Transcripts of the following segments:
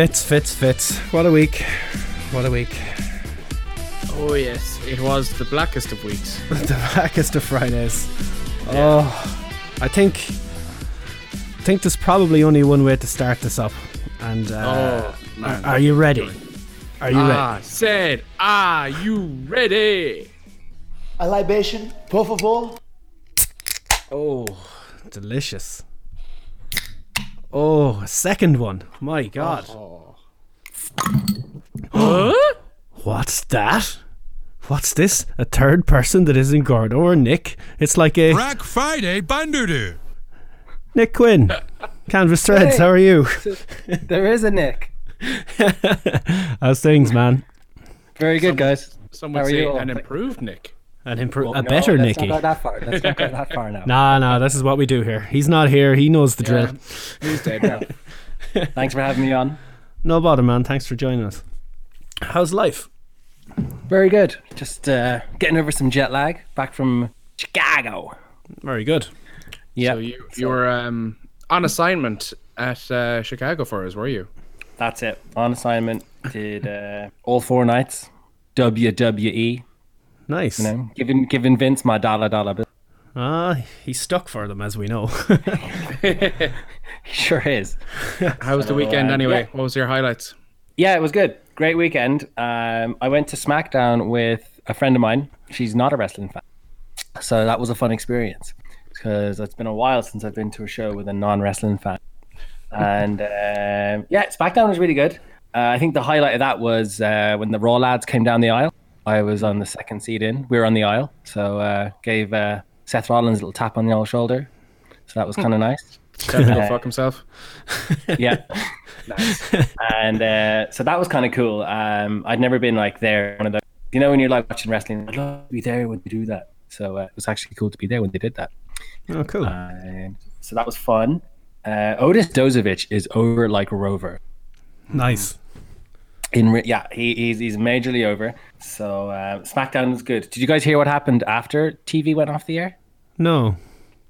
Fits, Fitz, Fitz. What a week. What a week. Oh yes, it was the blackest of weeks. the blackest of Fridays. Oh, I think. I think there's probably only one way to start this up. And uh, oh man, are, are you ready? Are you ah, ready? said, are you ready? A libation, por favor. Oh, delicious. Oh, a second one. My God. Oh. huh? What's that? What's this? A third person that isn't Gordo or Nick? It's like a Black Friday Bandudu. Nick Quinn. Canvas Theory, Hey. how are you? There is a Nick. How's things, man? Very good, guys. Some How would are say you an improved Nick. An impro- Well, a no, better let's Nicky. Not that far. Let's not go that far now. Nah, nah, this is what we do here. He's not here. He knows the drill. He's dead now. Thanks for having me on. No bother, man. Thanks for joining us. How's life? Very good. Just uh, getting over some jet lag back from Chicago. Very good. Yeah, So you you were um, on assignment at uh, Chicago for us, were you? that's it. On assignment, did uh, all four nights. WWE. Nice. You know, giving giving Vince my dollar dollar bill. Ah, he's stuck for them, as we know. He sure is. How was the weekend uh, anyway? yeah. What was your highlights? Yeah, it was good. Great weekend. Um, I went to SmackDown with a friend of mine. She's not a wrestling fan, so that was a fun experience because it's been a while since I've been to a show with a non-wrestling fan. And um, yeah, SmackDown was really good. Uh, I think the highlight of that was uh, when the Raw lads came down the aisle. I was on the second seat in. We were on the aisle, so uh, gave uh, Seth Rollins a little tap on the old shoulder. So that was kind of nice. Tell him to go fuck himself. yeah. Nice. And uh, so that was kind of cool. Um i'd never been like there. One of those you know when you're like watching wrestling i'd love to be there when they do that. So uh, it was actually cool to be there when they did that. Oh, cool. and so that was fun. Uh, otis dozovic is over like rover. Nice. in re- yeah he, he's, he's majorly over. So uh, smackdown was good. Did you guys hear what happened after tv went off the air? No.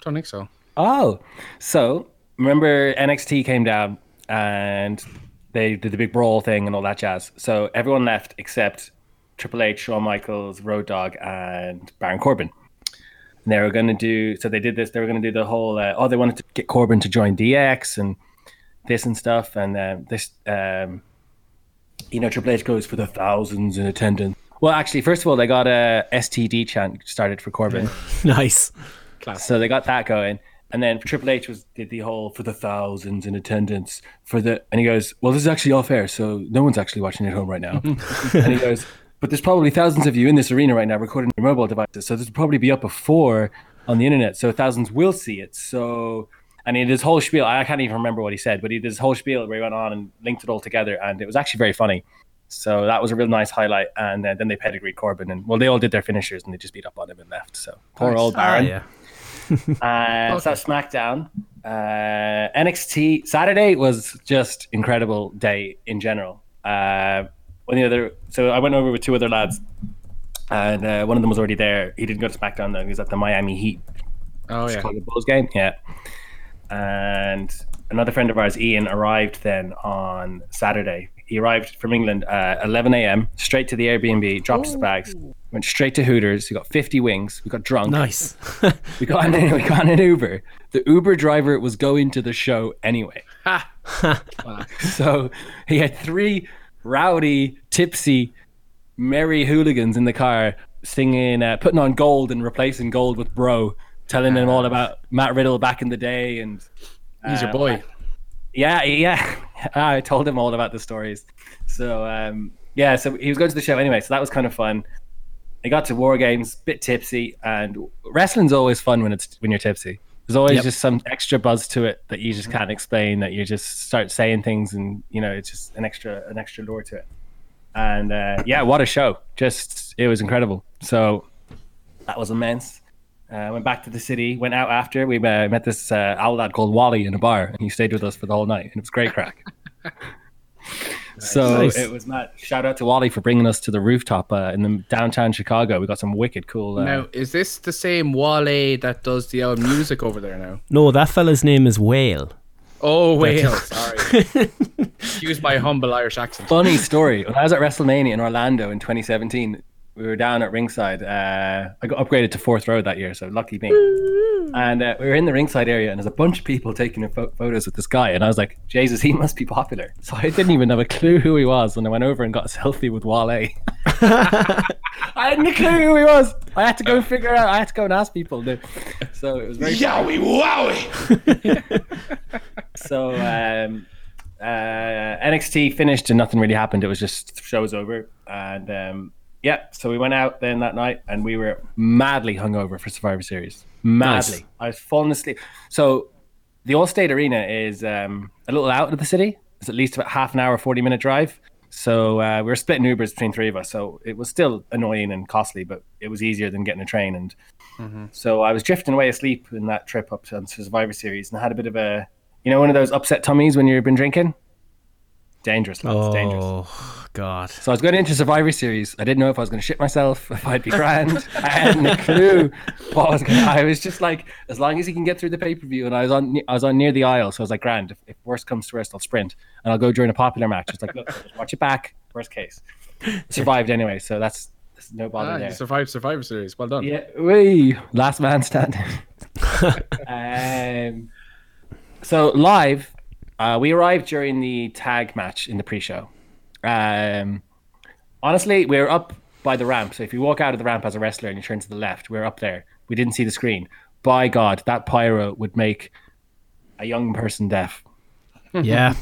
Don't think so. Oh, so remember NXT came down and they did the big brawl thing and all that jazz. So everyone left except Triple H, Shawn Michaels, Road Dogg, and Baron Corbin. And they were going to do so. They did this. They were going to do the whole. Uh, oh, they wanted to get Corbin to join DX and this and stuff. And uh, this, um, you know, Triple H goes for the thousands in attendance. Well, actually, first of all, they got a STD chant started for Corbin. Nice. So they got that going. And then Triple H was did the whole for the thousands in attendance for the and he goes, Well, this is actually off air, so no one's actually watching at home right now. and he goes, But there's probably thousands of you in this arena right now recording your mobile devices. So this will probably be up before on the internet. So thousands will see it. So and he did his whole spiel. I can't even remember what he said, but he did his whole spiel where he went on and linked it all together, and it was actually very funny. So that was a real nice highlight. And uh, then they pedigreed Corbin, and well, they all did their finishers, and they just beat up on him and left. So poor old Ah, Baron. yeah. Uh, So that's SmackDown. Uh, NXT Saturday was just incredible day in general. Uh, one the other, so I went over with two other lads, and uh, one of them was already there. He didn't go to SmackDown though; he was at the Miami Heat Oh yeah. Chicago Bulls game. Yeah, and another friend of ours, Ian, arrived then on Saturday. He arrived from England at 11 a.m. straight to the Airbnb, dropped his bags, went straight to Hooters. He got 50 wings. We got drunk. Nice. We got an, we got an Uber. The Uber driver was going to the show anyway. so he had three rowdy, tipsy, merry hooligans in the car singing, uh, putting on gold and replacing gold with bro, telling them all about Matt Riddle back in the day. And He's your uh, boy. yeah, yeah. I told him all about the stories. So um, yeah, so he was going to the show anyway. So that was kind of fun. He got to War Games, bit tipsy, and wrestling's always fun when it's when you're tipsy. There's always Yep. just some extra buzz to it that you just can't explain. That you just start saying things, and you know it's just an extra an extra lure to it. And uh, yeah, what a show! Just it was incredible. So that was immense. Uh, went back to the city. Went out after. We uh, met this uh, owl lad called Wally in a bar, and he stayed with us for the whole night, and it was great crack. so Nice. it was mad. Shout out to Wally for bringing us to the rooftop uh, in the downtown Chicago. We got some wicked cool. Uh, Now, is this the same Wally that does the old music over there now? No, that fella's name is Wale. Oh, Wales. Sorry. Excuse my humble Irish accent. Funny story. When I was at WrestleMania in Orlando in 2017, we were down at ringside. Uh, I got upgraded to fourth row that year, so lucky me. And uh, we were in the ringside area, and there's a bunch of people taking pho- photos with this guy. And I was like, Jesus, he must be popular. So I didn't even have a clue who he was. And I went over and got a selfie with Wale. I had no clue who he was. I had to go figure out. I had to go and ask people. dude. So it was very Yowie wowie! so um, uh, NXT finished and nothing really happened. It was just the show was over, and um, yeah, so we went out then that night and we were madly hungover for Survivor Series. Madly, Nice. I was falling asleep. So the Allstate Arena is um, a little out of the city. It's at least about half an hour, forty minute drive. So uh, we were splitting Ubers between three of us. So it was still annoying and costly, but it was easier than getting a train. And so I was drifting away asleep in that trip up to Survivor Series, and I had a bit of a, you know, one of those upset tummies when you've been drinking. Dangerous, lads, dangerous. Oh God. So I was going into Survivor Series. I didn't know if I was going to shit myself, if I'd be grand. I hadn't a clue what I was going. to I was just like, as long as he can get through the pay per view, and I was on, I was on near the aisle, so I was like, grand. If, if worst comes to worst, I'll sprint and I'll go during a popular match. It's like, look, just watch it back. Worst case, survived anyway, so that's, that's no bother Ah, there. you survived Survivor Series. Well done. Yeah, we last man standing. um, so live, uh, we arrived during the tag match in the pre-show. Um, honestly, we were up by the ramp. So if you walk out of the ramp as a wrestler and you turn to the left, we are up there. We didn't see the screen. By God, that pyro would make a young person deaf. Yeah.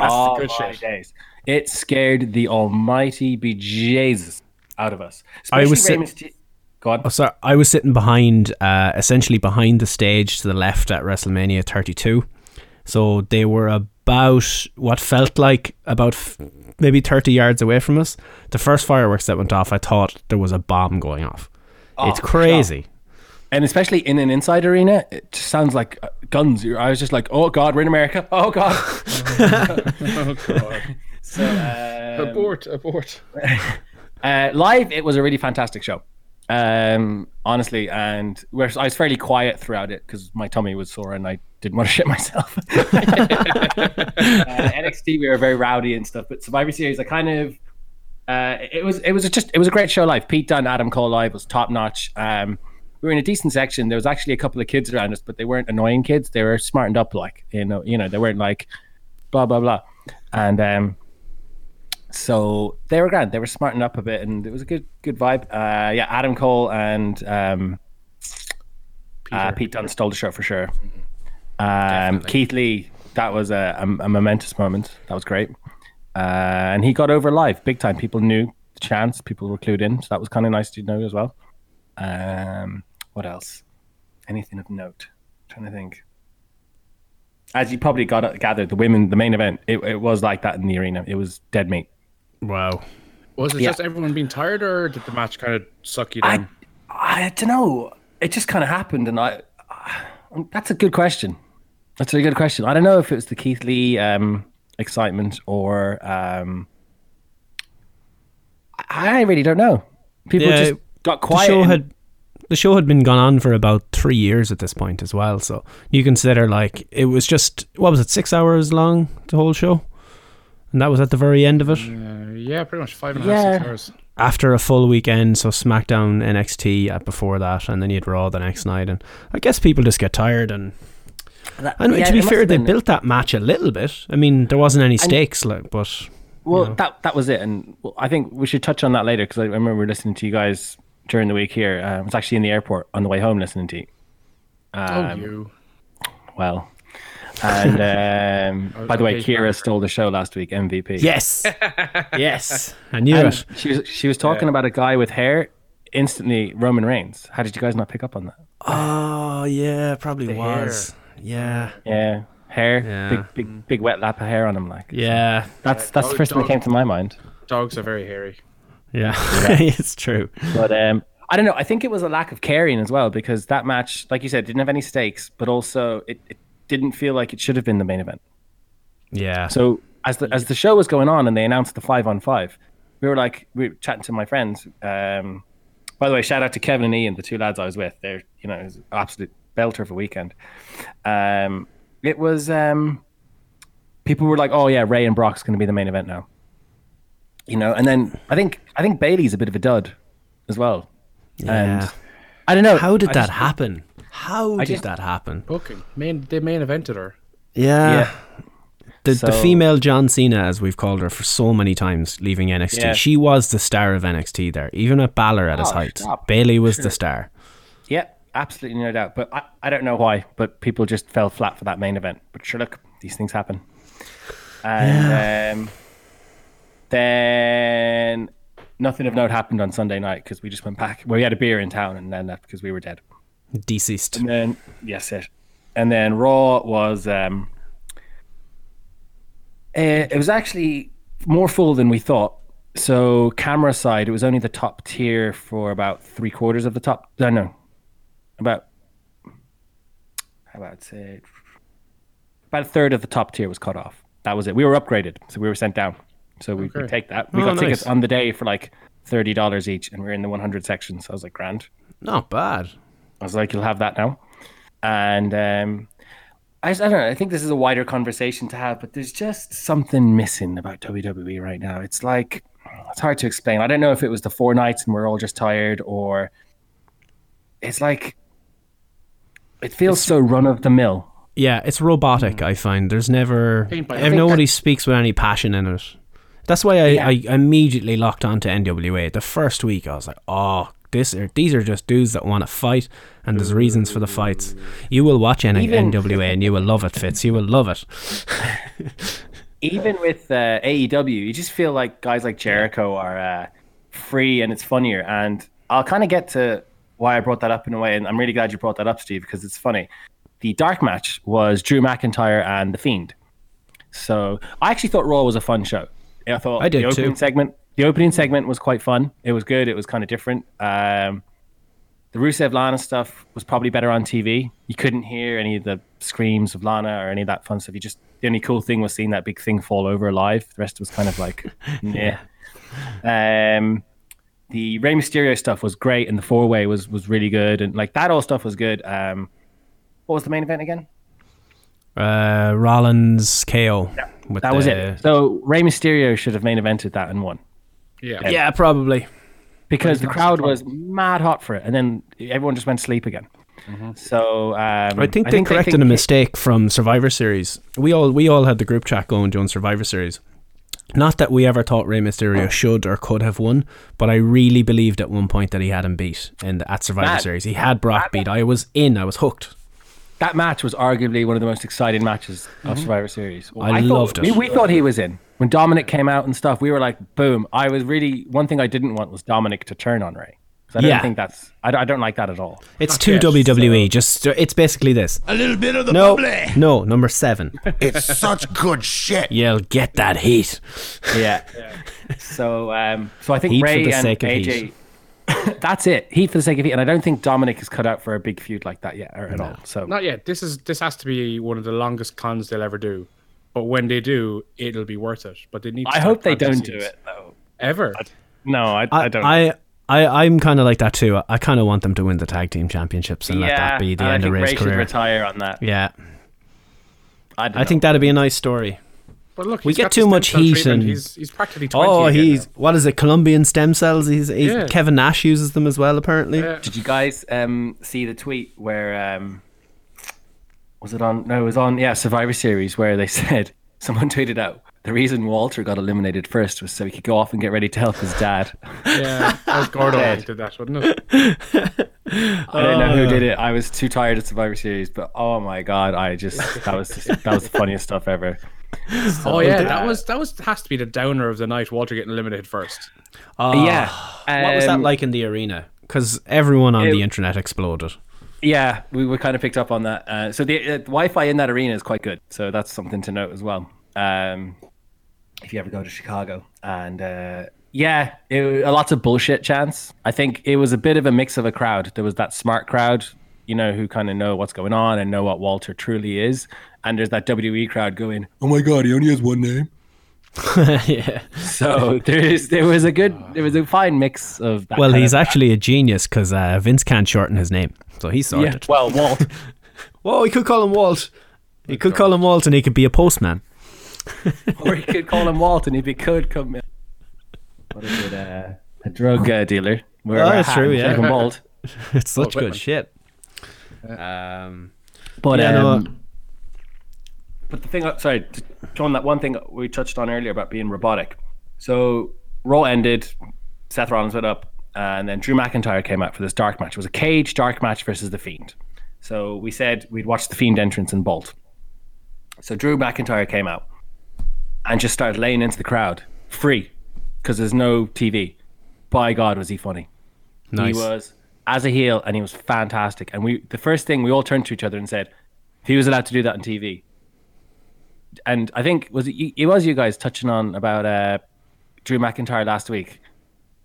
oh good my shit. days! It scared the almighty bejesus out of us. I was Especially sit- Rey Myster- Go on. Oh, sorry. I was sitting behind, uh, essentially behind the stage to the left at WrestleMania 32. So they were about what felt like about f- maybe 30 yards away from us. The first fireworks that went off, I thought there was a bomb going off. it's Oh, crazy. and especially in an inside arena, it just sounds like uh, guns. I was just like, "Oh God, we're in America! Oh God!" Oh, God. so, um, abort, abort. uh, live, it was a really fantastic show. Um, honestly, and I was fairly quiet throughout it because my tummy was sore and I didn't want to shit myself. uh, NXT, we were very rowdy and stuff, but Survivor Series, I kind of. Uh, it was it was just it was a great show live. Pete Dunne, Adam Cole live was top notch. Um, we were in a decent section. There was actually a couple of kids around us, but they weren't annoying kids. They were smartened up, like you know, you know, they weren't like blah blah blah. And um, so they were grand. They were smartened up a bit, and it was a good good vibe. Uh, yeah, Adam Cole and um, uh, Pete Dunne stole the show for sure. Um, Keith Lee, that was a, a, a momentous moment. That was great. Uh, and he got over live big time. People knew the chance. People were clued in, so that was kind of nice to know as well. Um, what else? Anything of note? trying to think. As you probably got gathered, the women, the main event, it, it was like that in the arena. It was dead meat. Wow. Was it Yeah. just everyone being tired, or did the match kind of suck you down? I don't know. It just kind of happened, and I. That's a good question. That's a good question. I don't know if it was the Keith Lee um, excitement or um, I I really don't know. People Yeah, just got The quiet. show and- had the show had been gone on for about three years at this point as well. So you consider like it was just what was it six hours long the whole show, and that was at the very end of it. Uh, yeah, pretty much five and a half, six Yeah. hours. after a full weekend, so SmackDown, NXT at before that, and then you'd Raw the next night, and I guess people just get tired. And and Yeah, to be fair, they built that match a little bit. I mean, there wasn't any stakes, like, but Well, know. that that was it, and well, I think we should touch on that later because I remember listening to you guys during the week here. Uh, I was actually in the airport on the way home listening to you. oh, Um, you. Well, and um, by the way, Kira stole the show last week, MVP. yes, yes, I knew And it. she was she was talking about a guy with hair. Instantly, Roman Reigns. How did you guys not pick up on that? Oh yeah, probably hair. was. Yeah, Yeah, hair, Yeah. big big big wet lap of hair on him. Like yeah, that's that's the dog- first thing that came to my mind. Dogs are very hairy. yeah. it's true. But um, I don't know. I think it was a lack of caring as well because that match, like you said, didn't have any stakes, but also it, it didn't feel like it should have been the main event. Yeah. So as the as the show was going on and they announced the five on five, we were like we were chatting to my friends. Um, by the way, shout out to Kevin and Ian, the two lads I was with. They're you know it was an absolute belter of a weekend. Um, it was um, people were like, "Oh yeah, Rey and Brock's going to be the main event now." You know, and then I think I think Bayley's a bit of a dud as well. Yeah. And I don't know How did I that just- happen? How did just- that happen? Booking. Main, they main evented her. Yeah. Yeah. The, the female John Cena, as we've called her for so many times, leaving NXT, Yeah. she was the star of NXT there, even at Balor at his Oh, height. stop. Bayley was the star. Yeah, absolutely no doubt. But I, I don't know why, but people just fell flat for that main event. But sure, look, these things happen. And um, then nothing of note happened on Sunday night because we just went back. Well, we had a beer in town and then left because we were dead. Deceased. And then yes, it. And then Raw was um, eh, it was actually more full than we thought. So camera side, it was only the top tier for about three quarters of the top. No, no, about how about say about a third of the top tier was cut off. That was it. We were upgraded, so we were sent down. So we, we Okay. take that. We Oh, got tickets on the day for like thirty dollars each, and we are in the one hundred section. So I was like, grand. Not bad. I was like, you'll have that now. And um, I, just, I don't know. I think this is a wider conversation to have, but there's just something missing about WWE right now. It's like, it's hard to explain. I don't know if it was the four nights and we're all just tired or it's like, it feels so run of the mill. Yeah, it's robotic. I find there's never Paint by if numbers. nobody speaks with any passion in it. That's why I, Yeah. I immediately locked on to NWA. The first week, I was like, "Oh, this are these are just dudes that want to fight, and there's reasons for the fights." You will watch N- Even- NWA and you will love it, Fitz. You will love it. Even with uh, AEW, you just feel like guys like Jericho are uh, free and it's funnier. And I'll kind of get to why I brought that up in a way. And I'm really glad you brought that up, Steve, because it's funny. The dark match was Drew McIntyre and The Fiend. So I actually thought Raw was a fun show. I thought I did the opening too. segment. The opening segment was quite fun. It was good. It was kind of different. Um, the Rusev Lana stuff was probably better on TV. You couldn't hear any of the screams of Lana or any of that fun stuff. You just the only cool thing was seeing that big thing fall over live. The rest was kind of like, yeah. Um, the Rey Mysterio stuff was great, and the four way was was really good, and like that all stuff was good. Um, what was the main event again? Uh, Rollins KO. with That was it. So Rey Mysterio should have main evented that and won Yeah. Yeah, probably. because the crowd was mad hot for it, and then everyone just went to sleep again. So um, I think they corrected a think- mistake from Survivor Series. We all we all had the group chat going during Survivor Series. Not that we ever thought Rey Mysterio should or could have won, but I really believed at one point that he had him beat in the, at Survivor That- Series. He had Brock beat. I was in. I was hooked. that match was arguably one of the most exciting matches of Survivor Series. Well, I thought- loved it. We, we thought he was in when Dominic came out and stuff. We were like, boom! I was really one thing I didn't want was Dominic to turn on Rey. 'Cause I don't Yeah. think that's I don't, I don't like that at all. It's Not too yet, WWE. Just it's basically this. A little bit of the No, bubbly. no, number seven. It's such good shit. You'll get that heat. Yeah. So um, so I think Heat for Ray the and sake of AJ. that's it. Heat for the sake of heat, and I don't think Dominic is cut out for a big feud like that yet or at all. So Not yet. This is this has to be one of the longest cons they'll ever do. But when they do, it'll be worth it. But they need. To I hope they don't do it though. ever. No, I, I, I, don't. I, I, I'm kind of like that too. I kind of want them to win the tag team championships and let that be the and I end of think Rey's Rey should career. retire on that. Yeah, I, I think that'd be a nice story. But look, We get too much heat treatment. and- he's he's practically twenty. Oh, again he's now. what is it? Colombian stem cells. He's, he's Yeah. Kevin Nash uses them as well. Apparently, Yeah. Did you guys um, see the tweet where um, was it on? No, it was on. Yeah, Survivor Series where they said someone tweeted out the reason Walter got eliminated first was so he could go off and get ready to help his dad. Yeah, that was Gordo Dead. who did that, wasn't it? I don't know who did it. I was too tired of Survivor Series, but oh my god, I just that was just, that was the funniest stuff ever. oh yeah, that was that was has to be the downer of the night. Walter getting eliminated first. Oh, yeah, What was that um, like in the arena? Because everyone on it- the internet exploded. Yeah, we were kind of picked up on that. Uh, so the uh, Wi-Fi in that arena is quite good. So that's something to note as well. Um, if you ever go to Chicago, and uh, yeah, it, lots of bullshit chants. I think it was a bit of a mix of a crowd. There was that smart crowd, you know, who kind of know what's going on and know what Walter truly is, and there's that WWE crowd going, Oh my god, he only has one name. yeah. so there is there was a good there was a fine mix of that. Well, he's of- actually a genius because uh, Vince can't shorten his name, so he's yeah. Well, Walt. Whoa, he could call him Walt. He could call him Walt, and he could be a postman. or he could call him Walt, and if he could come, what is it? Uh, a drug uh, dealer. Wear Oh, a that's hat true, yeah. shave him it's such Whitman. good shit. Um, But Yeah, no, um, but the thing, sorry, Sean, that one thing we touched on earlier about being robotic. So Raw ended, Seth Rollins went up, and then Drew McIntyre came out for this dark match. It was a cage dark match versus the Fiend. So we said we'd watch the Fiend entrance and Bolt. So Drew McIntyre came out and just started laying into the crowd free because there's no TV. By God, was he funny? nice. He was as a heel, and he was fantastic. And we, the first thing we all turned to each other and said, if he was allowed to do that on TV. And I think was it, you- it was you guys touching on about uh, Drew McIntyre last week.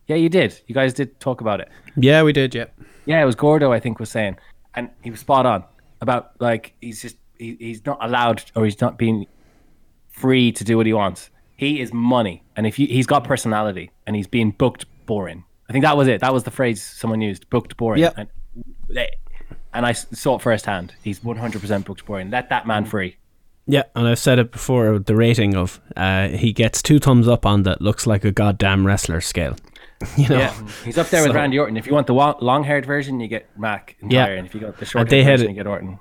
Yeah, you did. You guys did talk about it. Yeah, we did. Yeah. Yeah, it was Gordo, I think, was saying, and he was spot on about like he's just he, he's not allowed or he's not being free to do what he wants. He is money, and if you, he's got personality, and he's being booked boring. I think that was it. That was the phrase someone used: booked boring. Yep. And, and I saw it firsthand. He's one hundred percent booked boring. Let that man free. Yeah, and I've said it before. The rating of uh, he gets two thumbs up on that looks like a goddamn wrestler scale. You know, Yeah, he's up there with Randy Orton. If you want the long-haired version, you get McIntyre, Yeah. and if you got the short they had you get Orton.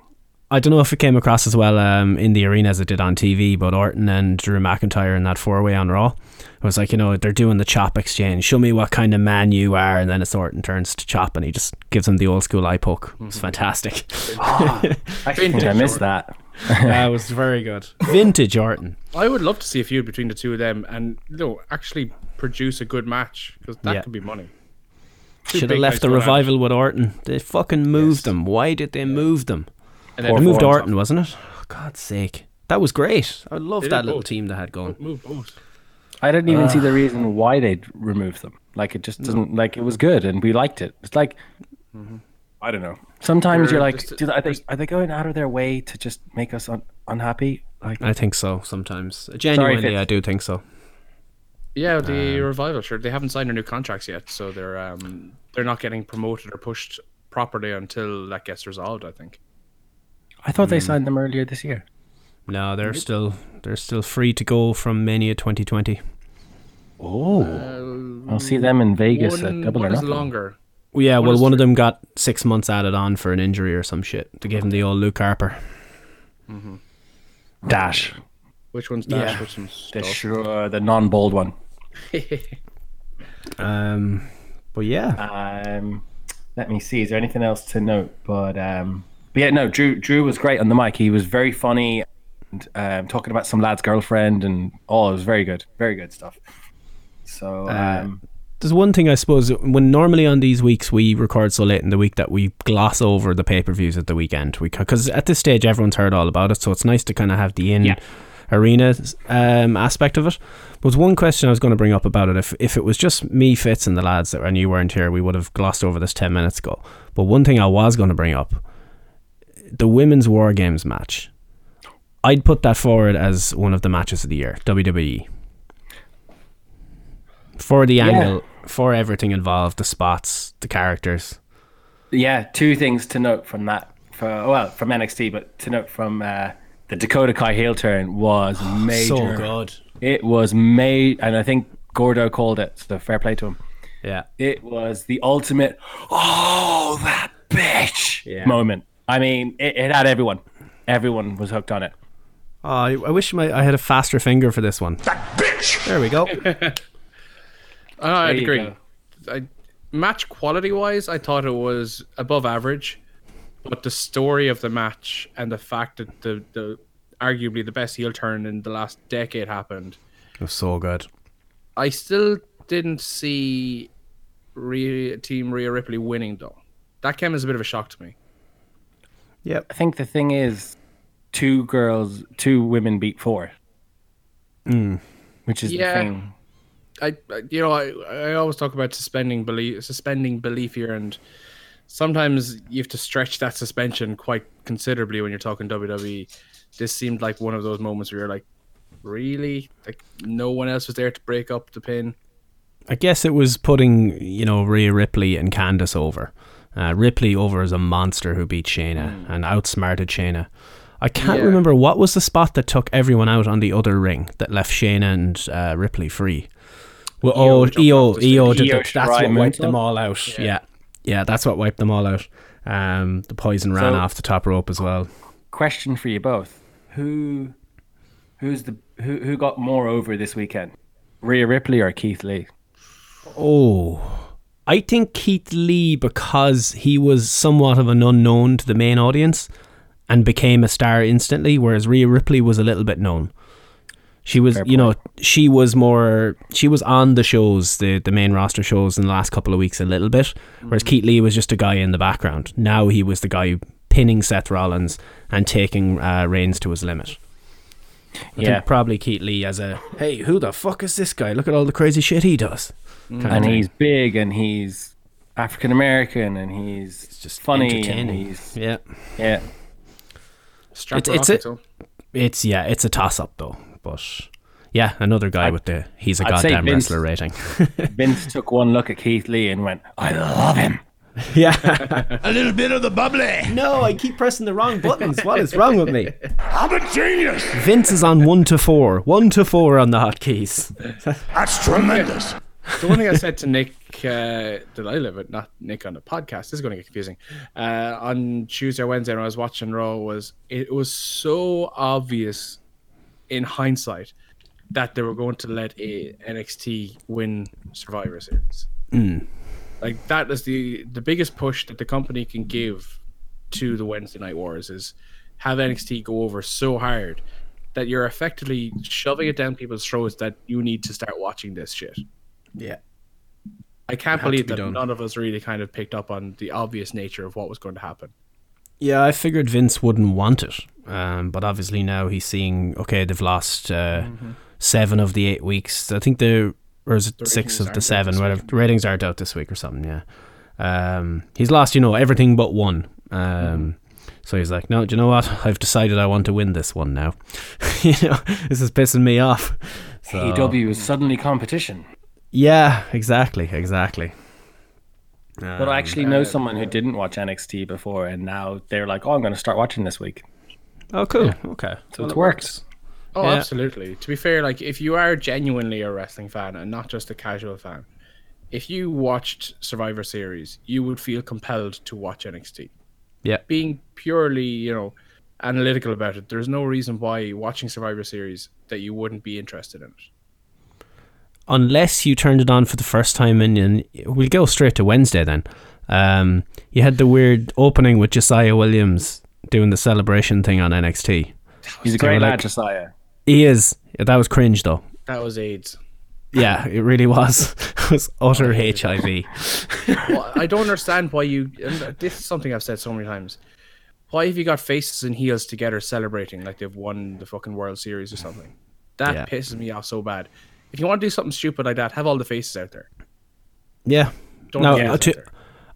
I don't know if it came across as well um, in the arena as it did on TV, but Orton and Drew McIntyre in that four way on Raw. It was like, you know, they're doing the chop exchange. Show me what kind of man you are. And then it's Orton turns to chop and he just gives him the old school eye poke. It was fantastic. I think I missed that. that was very good. Vintage Orton. I would love to see a feud between the two of them, and you know, actually produce a good match because that Yeah. could be money. Two Should have big left the going at it. revival with Orton. They fucking moved them. Why did they move them? And They moved four on Orton, wasn't it? Oh, God's sake. That was great. I love They that little both. team they had going. top. Move both. I didn't even see the reason why they'd removed them. Like it just doesn't like it was good and we liked it. It's like mm-hmm. I don't know. Sometimes They're you're like, just- do, are they are they going out of their way to just make us un- unhappy? Like I think so sometimes. Genuinely, Fitz. I do think so. Yeah, the um, revival. Sure, they haven't signed their new contracts yet, so they're um they're not getting promoted or pushed properly until that gets resolved. I think. I thought they hmm. signed them earlier this year. No, they're still they're still free to go from Mania 2020. Oh, I'll see them in Vegas One, at uh, Double or is Nothing. longer. Well, yeah, What well, is one of them got six months added on for an injury or some shit. to give him the old Luke Harper. Dash. Which one's Dash? Yeah. Which one's The Dolph? sure the non-bold one. Um, but yeah, Um, let me see. Is there anything else to note? But um, but yeah, no. Drew Drew was great on the mic. He was very funny, and um, talking about some lad's girlfriend, and oh, it was very good, very good stuff. So um, there's one thing I suppose when normally on these weeks we record so late in the week that we gloss over the pay per views at the weekend. We because at this stage everyone's heard all about it, so it's nice to kind of have the in. Yeah. Arena um, aspect of it. But one question I was going to bring up about it, if if it was just me, Fitz, and the lads that and you weren't here, we would have glossed over this ten minutes ago. But one thing I was going to bring up, the women's War Games match, I'd put that forward as one of the matches of the year, WWE. For the angle, for everything involved, the spots, the characters. yeah, two things to note from that. For well, from NXT, but to note from uh, the Dakota Kai heel turn was major. So good. It was made, and I think Gordo called it. So fair play to him. Yeah. It was the ultimate, oh, that bitch Yeah. moment. I mean, it, it had everyone. Everyone was hooked on it. Oh, I, I wish my I had a faster finger for this one. That bitch! There we go. Oh, I'd agree. go. I, match quality wise, I thought it was above average, but the story of the match and the fact that the the arguably the best heel turn in the last decade happened, It was so good. I still didn't see Rhea, Team Rhea Ripley winning though. That came as a bit of a shock to me. Yep. I think the thing is, two girls, two women beat four. Mm. Which is Yeah. the thing. I, I- you know, I, I always talk about suspending belief, suspending belief here, and sometimes you have to stretch that suspension quite considerably when you're talking WWE. This seemed like one of those moments where you're like, really, like no one else was there to break up the pin. I guess it was putting, you know, Rhea Ripley and Candice over. Uh, Ripley over as a monster who beat Shayna and outsmarted Shayna. I can't Yeah. remember what was the spot that took everyone out on the other ring that left Shane and uh, Ripley free. Well, Io oh, Io, Io did Io that. That's what wiped them all out. Yeah. yeah, that's what wiped them all out. Um, the poison ran So- off the top rope as well. Question for you both: Who, who's the who who got more over this weekend? Rhea Ripley or Keith Lee? Oh, I think Keith Lee because he was somewhat of an unknown to the main audience and became a star instantly, whereas Rhea Ripley was a little bit known. She was, Fair you know, she was more, she was on the shows, the the main roster shows in the last couple of weeks a little bit, whereas Keith Lee was just a guy in the background. Now he was the guy pinning Seth Rollins and taking uh, Reigns to his limit. I Yeah. think probably Keith Lee as a, hey, who the fuck is this guy? Look at all the crazy shit he does. kind of and he's big and he's African American and he's just funny and entertaining. he's Yeah. yeah. Strap It's- it's a- It's yeah, it's a toss up though. But yeah, another guy with the he's a I'd goddamn Vince- wrestler rating. Vince took one look at Keith Lee and went, "I love him." yeah. A little bit of the bubbly. no, I keep pressing the wrong buttons. What is wrong with me? I'm a genius. Vince is on one to four. One to four on the hotkeys. That's tremendous. The one thing I said to Nick uh, that I live with, not Nick on the podcast, this is going to get confusing. Uh, on Tuesday or Wednesday when I was watching Raw, was it was so obvious in hindsight that they were going to let a NXT win Survivor Series. Hmm. Like that is the the biggest push that the company can give to the Wednesday Night Wars is have NXT go over so hard that you're effectively shoving it down people's throats that you need to start watching this shit. Yeah. I can't Had believe be that done. none of us really kind of picked up on the obvious nature of what was going to happen. Yeah, I figured Vince wouldn't want it. Um, but obviously now he's seeing okay, they've lost uh, seven of the eight weeks. I think the or is it The six of the seven, whatever. The ratings aren't out this week or something, yeah. Um, he's lost, you know, everything but one. Um, so he's like, no, do you know what? I've decided I want to win this one now. you know, this is pissing me off. So, AEW is suddenly competition. Yeah, exactly, exactly. But I actually know someone who didn't watch NXT before, and now they're like, "Oh, I'm going to start watching this week." Oh, cool. Okay. So it's works. Oh, Yeah. absolutely. To be fair, like if you are genuinely a wrestling fan and not just a casual fan, if you watched Survivor Series, you would feel compelled to watch NXT. Yeah. Being purely, you know, analytical about it, there's no reason why watching Survivor Series that you wouldn't be interested in it. Unless you turned it on for the first time and, and we'll go straight to Wednesday then. Um, you had the weird opening with Josiah Williams doing the celebration thing on NXT. He's a They were great like- lad, Josiah. He is. That was cringe though. That was AIDS. Yeah, it really was. it was utter HIV. well, I don't understand why you. And this is something I've said so many times. Why have you got faces and heels together celebrating like they've won the fucking World Series or something? That Yeah. pisses me off so bad. If you want to do something stupid like that, have all the faces out there. Yeah. Don't No, have the uh, to- out there.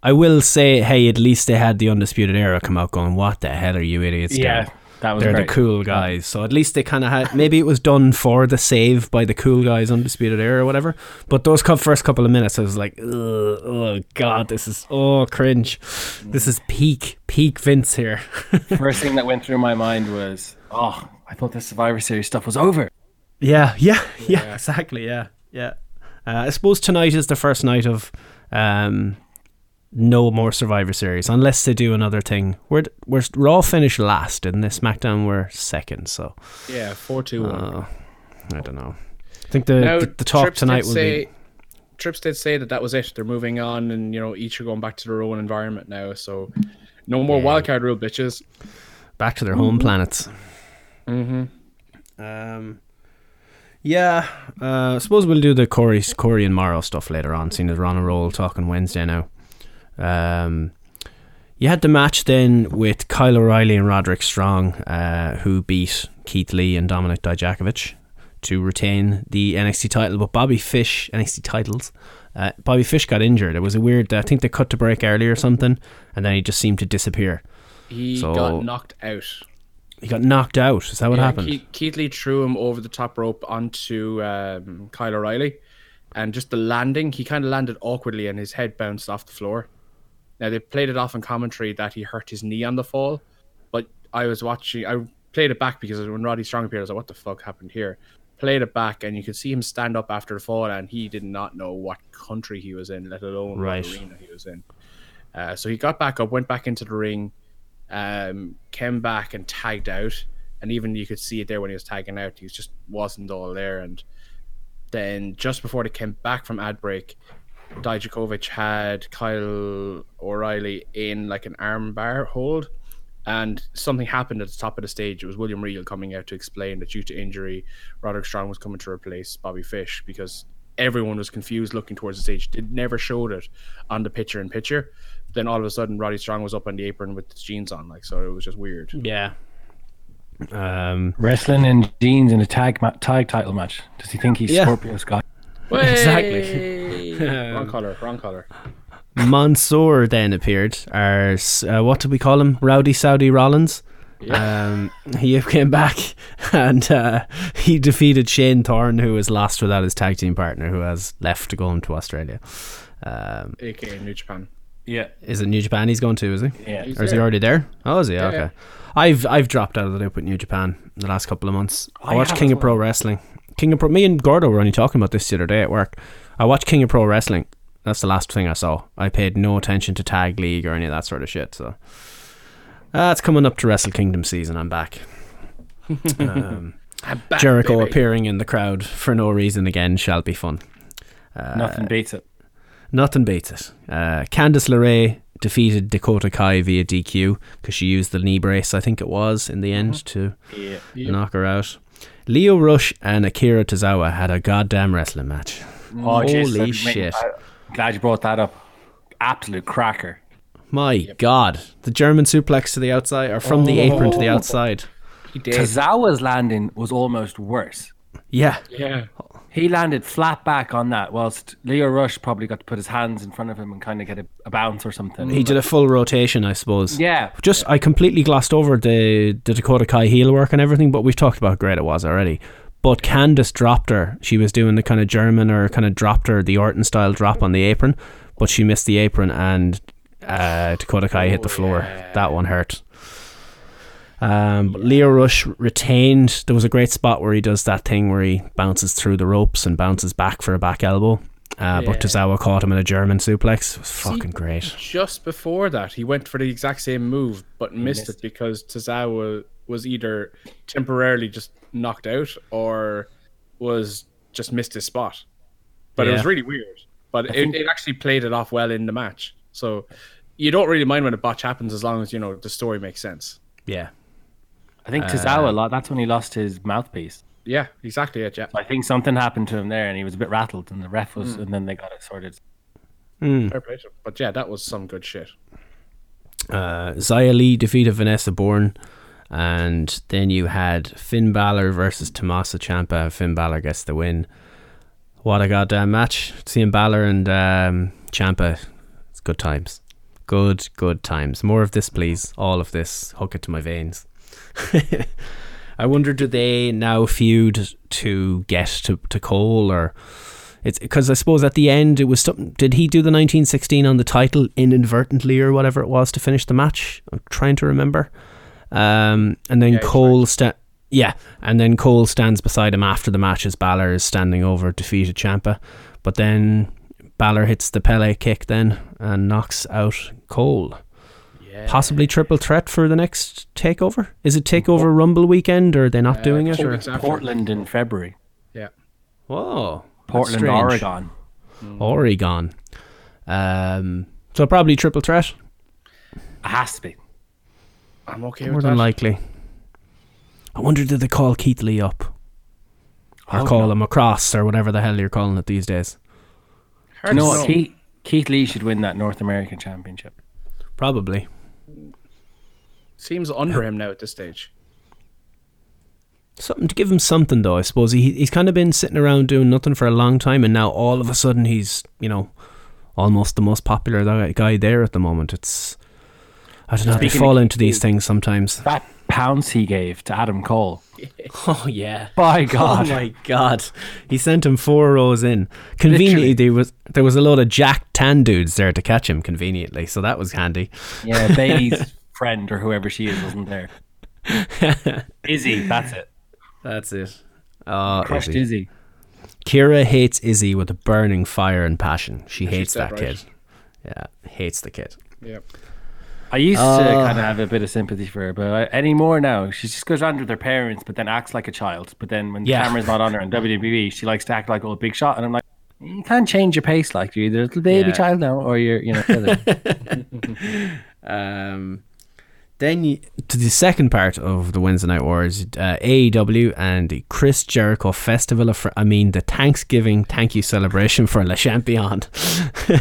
I will say, hey, at least they had the Undisputed Era come out going, what the hell are you idiots doing? Yeah, that was They're great. the cool guys. So at least they kind of had. Maybe it was done for the save by the cool guys, Undisputed Era or whatever. But those cou- first couple of minutes, I was like, oh god, this is oh cringe. This is peak peak Vince here. First thing that went through my mind was, "Oh, I thought the Survivor Series stuff was over." yeah, yeah, yeah, exactly. Yeah, yeah. Uh, I suppose tonight is the first night of um, no more Survivor Series unless they do another thing. We're we're Raw finished last, and this SmackDown were second. So Yeah, four two one. uh, I don't know. I think the Now, the, the talk Trips tonight will say, be. Trips did say that that was it. They're moving on, and you know each are going back to their own environment now. So no more wildcard rule, bitches. back to their home planets. Mm-hmm. Um, yeah, uh, I suppose we'll do the Corey, Corey and Mauro stuff later on, seeing as we're on a roll talking Wednesday now. Um, you had the match then with Kyle O'Reilly and Roderick Strong, uh, who beat Keith Lee and Dominic Dijakovic to retain the NXT title, but Bobby Fish, NXT titles, uh, Bobby Fish got injured. It was a weird, I think they cut to break early or something, and then he just seemed to disappear. He So- got knocked out. He got knocked out. Is that what Yeah, happened? Keith, Keith Lee threw him over the top rope onto um, Kyle O'Reilly, and just the landing, he kind of landed awkwardly, and his head bounced off the floor. Now they played it off in commentary that he hurt his knee on the fall, but I was watching. I played it back because when Roddy Strong appeared, I was like, "What the fuck happened here?" Played it back, and you could see him stand up after the fall, and he did not know what country he was in, let alone Right. what arena he was in. Uh, so he got back up, went back into the ring, um, came back and tagged out, and even you could see it there when he was tagging out. He just wasn't all there, and then just before they came back from ad break, Dijakovic had Kyle O'Reilly in like an armbar hold, and something happened at the top of the stage. It was William Regal coming out to explain that due to injury, Roderick Strong was coming to replace Bobby Fish because everyone was confused looking towards the stage. They never showed it on the picture in picture. Then all of a sudden, Roddy Strong was up on the apron with his jeans on, like so. It was just weird. Yeah. Um, Wrestling in jeans in a tag ma- tag title match. Does he think he's Yeah. Scorpio Sky? Exactly. wrong color. Wrong color. Mansoor then appeared. Our uh, what did we call him? Rowdy Saudi Rollins. Um, he came back and uh, he defeated Shane Thorne, who was lost without his tag team partner, who has left to go into Australia. Um, AKA New Japan. Yeah. is it New Japan he's going to? Is he? Yeah. He's or is he already there? Oh, is he? Yeah, okay. yeah. I've I've dropped out of the loop with New Japan in the last couple of months. I I watched King as of Pro Wrestling. King of Pro. Me and Gordo were only talking about this the other day at work. I watched King of Pro Wrestling. That's the last thing I saw. I paid no attention to Tag League or any of that sort of shit. So that's coming up to Wrestle Kingdom season. I'm back. Um, I'm back, Jericho baby. appearing in the crowd for no reason again shall be fun. Nothing beats it. Nothing beats it. Uh, Candice LeRae defeated Dakota Kai via DQ because she used the knee brace, I think it was, in the end to Yeah. knock her out. Lio Rush and Akira Tozawa had a goddamn wrestling match. Oh, Jesus, Holy I'm shit. glad you brought that up. Absolute cracker. My God. The German suplex to the outside, or from the apron to the outside. He. Tozawa's landing was almost worse. Yeah. Yeah. He landed flat back on that, whilst Lio Rush probably got to put his hands in front of him and kind of get a, a bounce or something. He did a full rotation, I suppose. yeah, Just, I completely glossed over the, the Dakota Kai heel work and everything, but we've talked about how great it was already. But Candice dropped her. She was doing the kind of German or kind of dropped her, the Orton style drop on the apron, but she missed the apron and uh, Dakota Kai hit the floor. That one hurt. Um, but Lio Rush retained. There was a great spot where he does that thing where he bounces through the ropes and bounces back for a back elbow. Uh, But Tozawa caught him in a German suplex. It was fucking great. Just before that, he went for the exact same move, but missed, it because Tozawa was either temporarily just knocked out or was just missed his spot. But it was really weird. But it, it actually played it off well in the match. So you don't really mind when a botch happens as long as you know the story makes sense. Yeah. I think Tozawa, lo- that's when he lost his mouthpiece. Yeah, exactly it. Yeah. I think something happened to him there, and he was a bit rattled, and the ref was, and then they got it sorted. Fair play. But yeah, that was some good shit. uh, Xia Li defeated Vanessa Borne, and then you had Finn Balor versus Tommaso Ciampa. Finn Balor gets the win. What a goddamn match! Seeing Balor and um, Ciampa, it's good times. Good, good times. More of this, please. All of this. Hook it to my veins. I wonder, do they now feud to get to, to Cole or it's because I suppose at the end it was something. Did he do the 1916 on the title inadvertently or whatever it was to finish the match? I'm trying to remember. Um, and then Yeah, Cole sta- yeah, and then Cole stands beside him after the match as Balor is standing over defeated Ciampa, but then Balor hits the Pele kick then and knocks out Cole. Yeah. Possibly triple threat for the next takeover. Is it mm. takeover Rumble weekend or are they not uh, doing it? Or? Portland in February. Yeah. Whoa, Portland, strange. Oregon. Mm. Oregon. Um, so probably triple threat. It has to be. I'm okay More with than that. likely. I wonder did they call Keith Lee up or Oh, call no. him across or whatever the hell you're calling it these days? Hard You know what? Keith, Keith Lee should win that North American Championship. Probably. Seems under him now at this stage. Something to give him something though. I suppose he he's kind of been sitting around doing nothing for a long time, and now all of a sudden he's you know almost the most popular guy- guy there at the moment. It's I don't know. They fall into these things sometimes. That pounce he gave to Adam Cole. Oh yeah. By oh, God. Oh my god! He sent him four rows in. Conveniently, Literally. there was there was a load of Jack Tan dudes there to catch him. Conveniently, so that was handy. Yeah, Bayley's friend or whoever she is wasn't there. Izzy, that's it. That's it. Oh, Crushed Izzy. Izzy. Kira hates Izzy with a burning fire and passion. She hates that right. kid. Yeah, hates the kid. Yeah. I used to Oh. kind of have a bit of sympathy for her, but anymore now, she just goes around with her parents, but then acts like a child. But then when Yeah. the camera's not on her on WWE, she likes to act like a big shot, and I'm like, you can't change your pace like you're either a little baby Yeah. child now, or you're, you know. Um, then you, to the second part of the Wednesday Night Wars, uh, AEW and the Chris Jericho Festival of, Fr- I mean the Thanksgiving thank you celebration for Le Champion.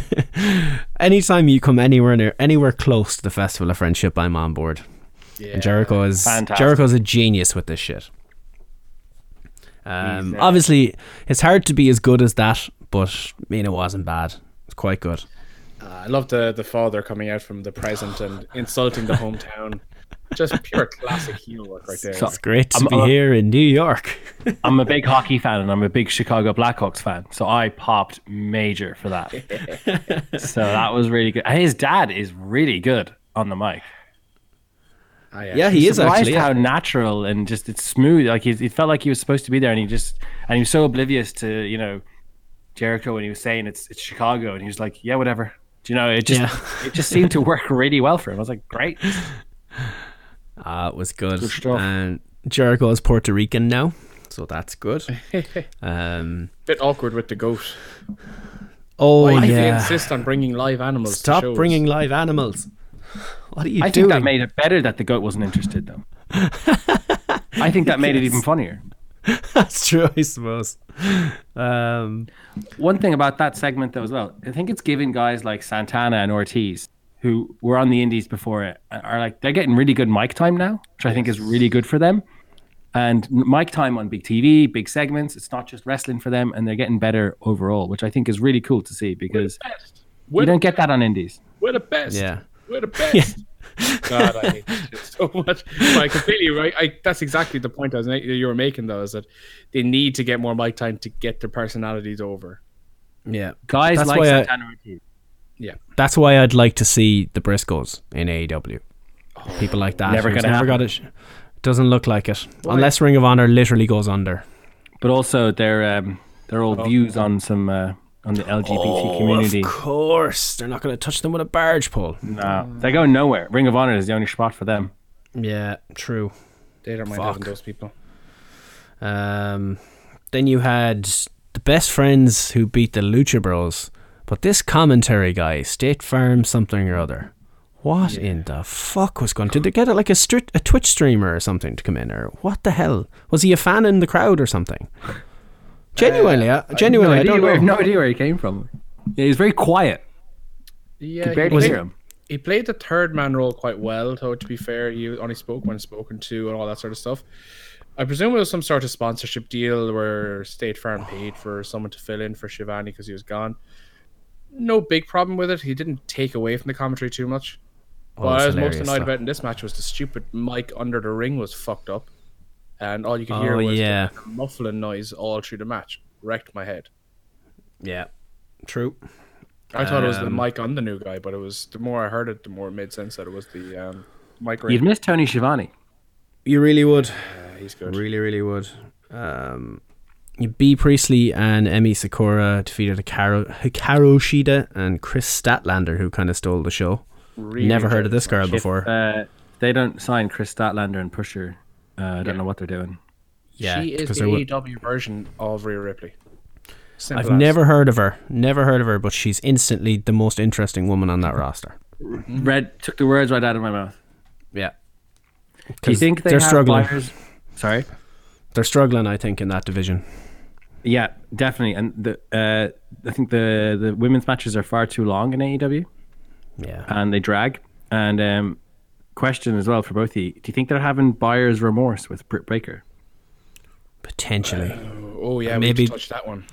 Anytime you come anywhere near, anywhere close to the Festival of Friendship, I'm on board. Yeah. And Jericho is Fantastic. Jericho's a genius with this shit. Um, obviously, it's hard to be as good as that, but I mean, it wasn't bad. It's quite good. Uh, I love the the father coming out from the present and insulting the hometown. Just pure classic heel work right there. So- It's great to I'm- be I'm- here in New York. I'm a big hockey fan, and I'm a big Chicago Blackhawks fan, so I popped major for that. so that was really good. And his dad is really good on the mic. Ah, yeah, he is surprised actually. yeah. how natural and just it's smooth. Like he, it felt like he was supposed to be there, and he just and he was so oblivious to you know Jericho when he was saying it's it's Chicago, and he was like, yeah, whatever. Do you know? It just Yeah. it just seemed to work really well for him. I was like, great. Ah, it was good. Good stuff. And Jericho is Puerto Rican now, so that's good. um, Bit awkward with the goat. oh Why do they yeah, insist on bringing live animals? to stop shows? bringing live animals. What are you I doing? think that made it better that the goat wasn't interested, though. I think that made it even funnier. that's true, I suppose. Um, One thing about that segment though as well, I think it's giving guys like Santana and Ortiz, who were on the indies before it, are like they're getting really good mic time now, which I think is really good for them. And mic time on big TV, big segments, it's not just wrestling for them, and they're getting better overall, which I think is really cool to see because Best. you We're, don't get that on indies. we're the best. yeah, We're the best. God, I hate this shit so much. But I completely right. I, that's exactly the point I was ma- you were making, though, is that they need to get more mic time to get their personalities over. yeah. Guys That's like why I- Santana and Ortiz. That's why I'd like to see the Briscoes in AEW. People like that. Never gonna never got happen. it. Doesn't look like it. Unless Ring of Honor literally goes under. but also their um, their old views on some uh, on the LGBT community. Oh, Of course, they're not going to touch them with a barge pole. No, they're going nowhere. Ring of Honor is the only spot for them. Yeah, true. They don't mind Fuck. having those people. Um, then you had the best friends who beat the Lucha Bros, but this commentary guy, State Farm something or other. What in the fuck was going? Did they get it like a stri- a Twitch streamer or something to come in, or what the hell? Was he a fan in the crowd or something? Genuinely, uh, genuinely, I, no, don't idea where, know. no idea where he came from. Yeah, he's very quiet. Yeah, Could barely he, hear played, him. he played the third man role quite well, though, to be fair. He only spoke when spoken to and all that sort of stuff. I presume it was some sort of sponsorship deal where State Farm paid for someone to fill in for Schiavone because he was gone. No big problem with it. He didn't take away from the commentary too much. Oh, what I was most annoyed though. about in this match was the stupid mic under the ring was fucked up. And all you could hear Oh, was yeah. the muffling noise all through the match. Wrecked my head. Yeah, true. I thought it was the Um, mic on the new guy, but it was the more I heard it, the more it made sense that it was the um, mic ring. You'd miss Tony Schiavone. You really would. Yeah, he's good. Really, really would. Um, Bea Priestley and Emi Sakura defeated Hikaru, Hikaru Shida and Kris Statlander, who kind of stole the show. Really Never heard of this girl If before. uh, they don't sign Kris Statlander and Pusher, uh, I don't know what they're doing. yeah, she is the there would- AEW version of Rhea Ripley. Simple I've as. never heard of her. Never heard of her, but she's instantly the most interesting woman on that roster. Red took the words right out of my mouth. Yeah. Do you think they they're have struggling? buyers? Sorry. They're struggling, I think, in that division. Yeah, definitely. And the uh, I think the the women's matches are far too long in AEW, Yeah. and they drag. And um, question as well for both of you: Do you think they're having buyer's remorse with Britt Baker? Potentially. Oh yeah, Maybe- maybe touch that one.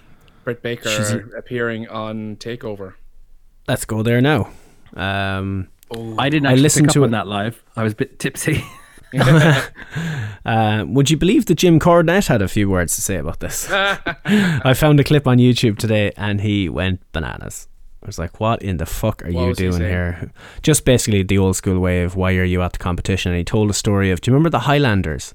Britt Baker She's- appearing on Takeover. Let's go there now. Um, I didn't I listened to it- on that live. I was a bit tipsy. uh, would you believe that Jim Cornette had a few words to say about this? I found a clip on YouTube today and he went bananas. I was like, what in the fuck are What you was he doing here? Just basically the old school way of why are you at the competition? And he told a story of, do you remember the Highlanders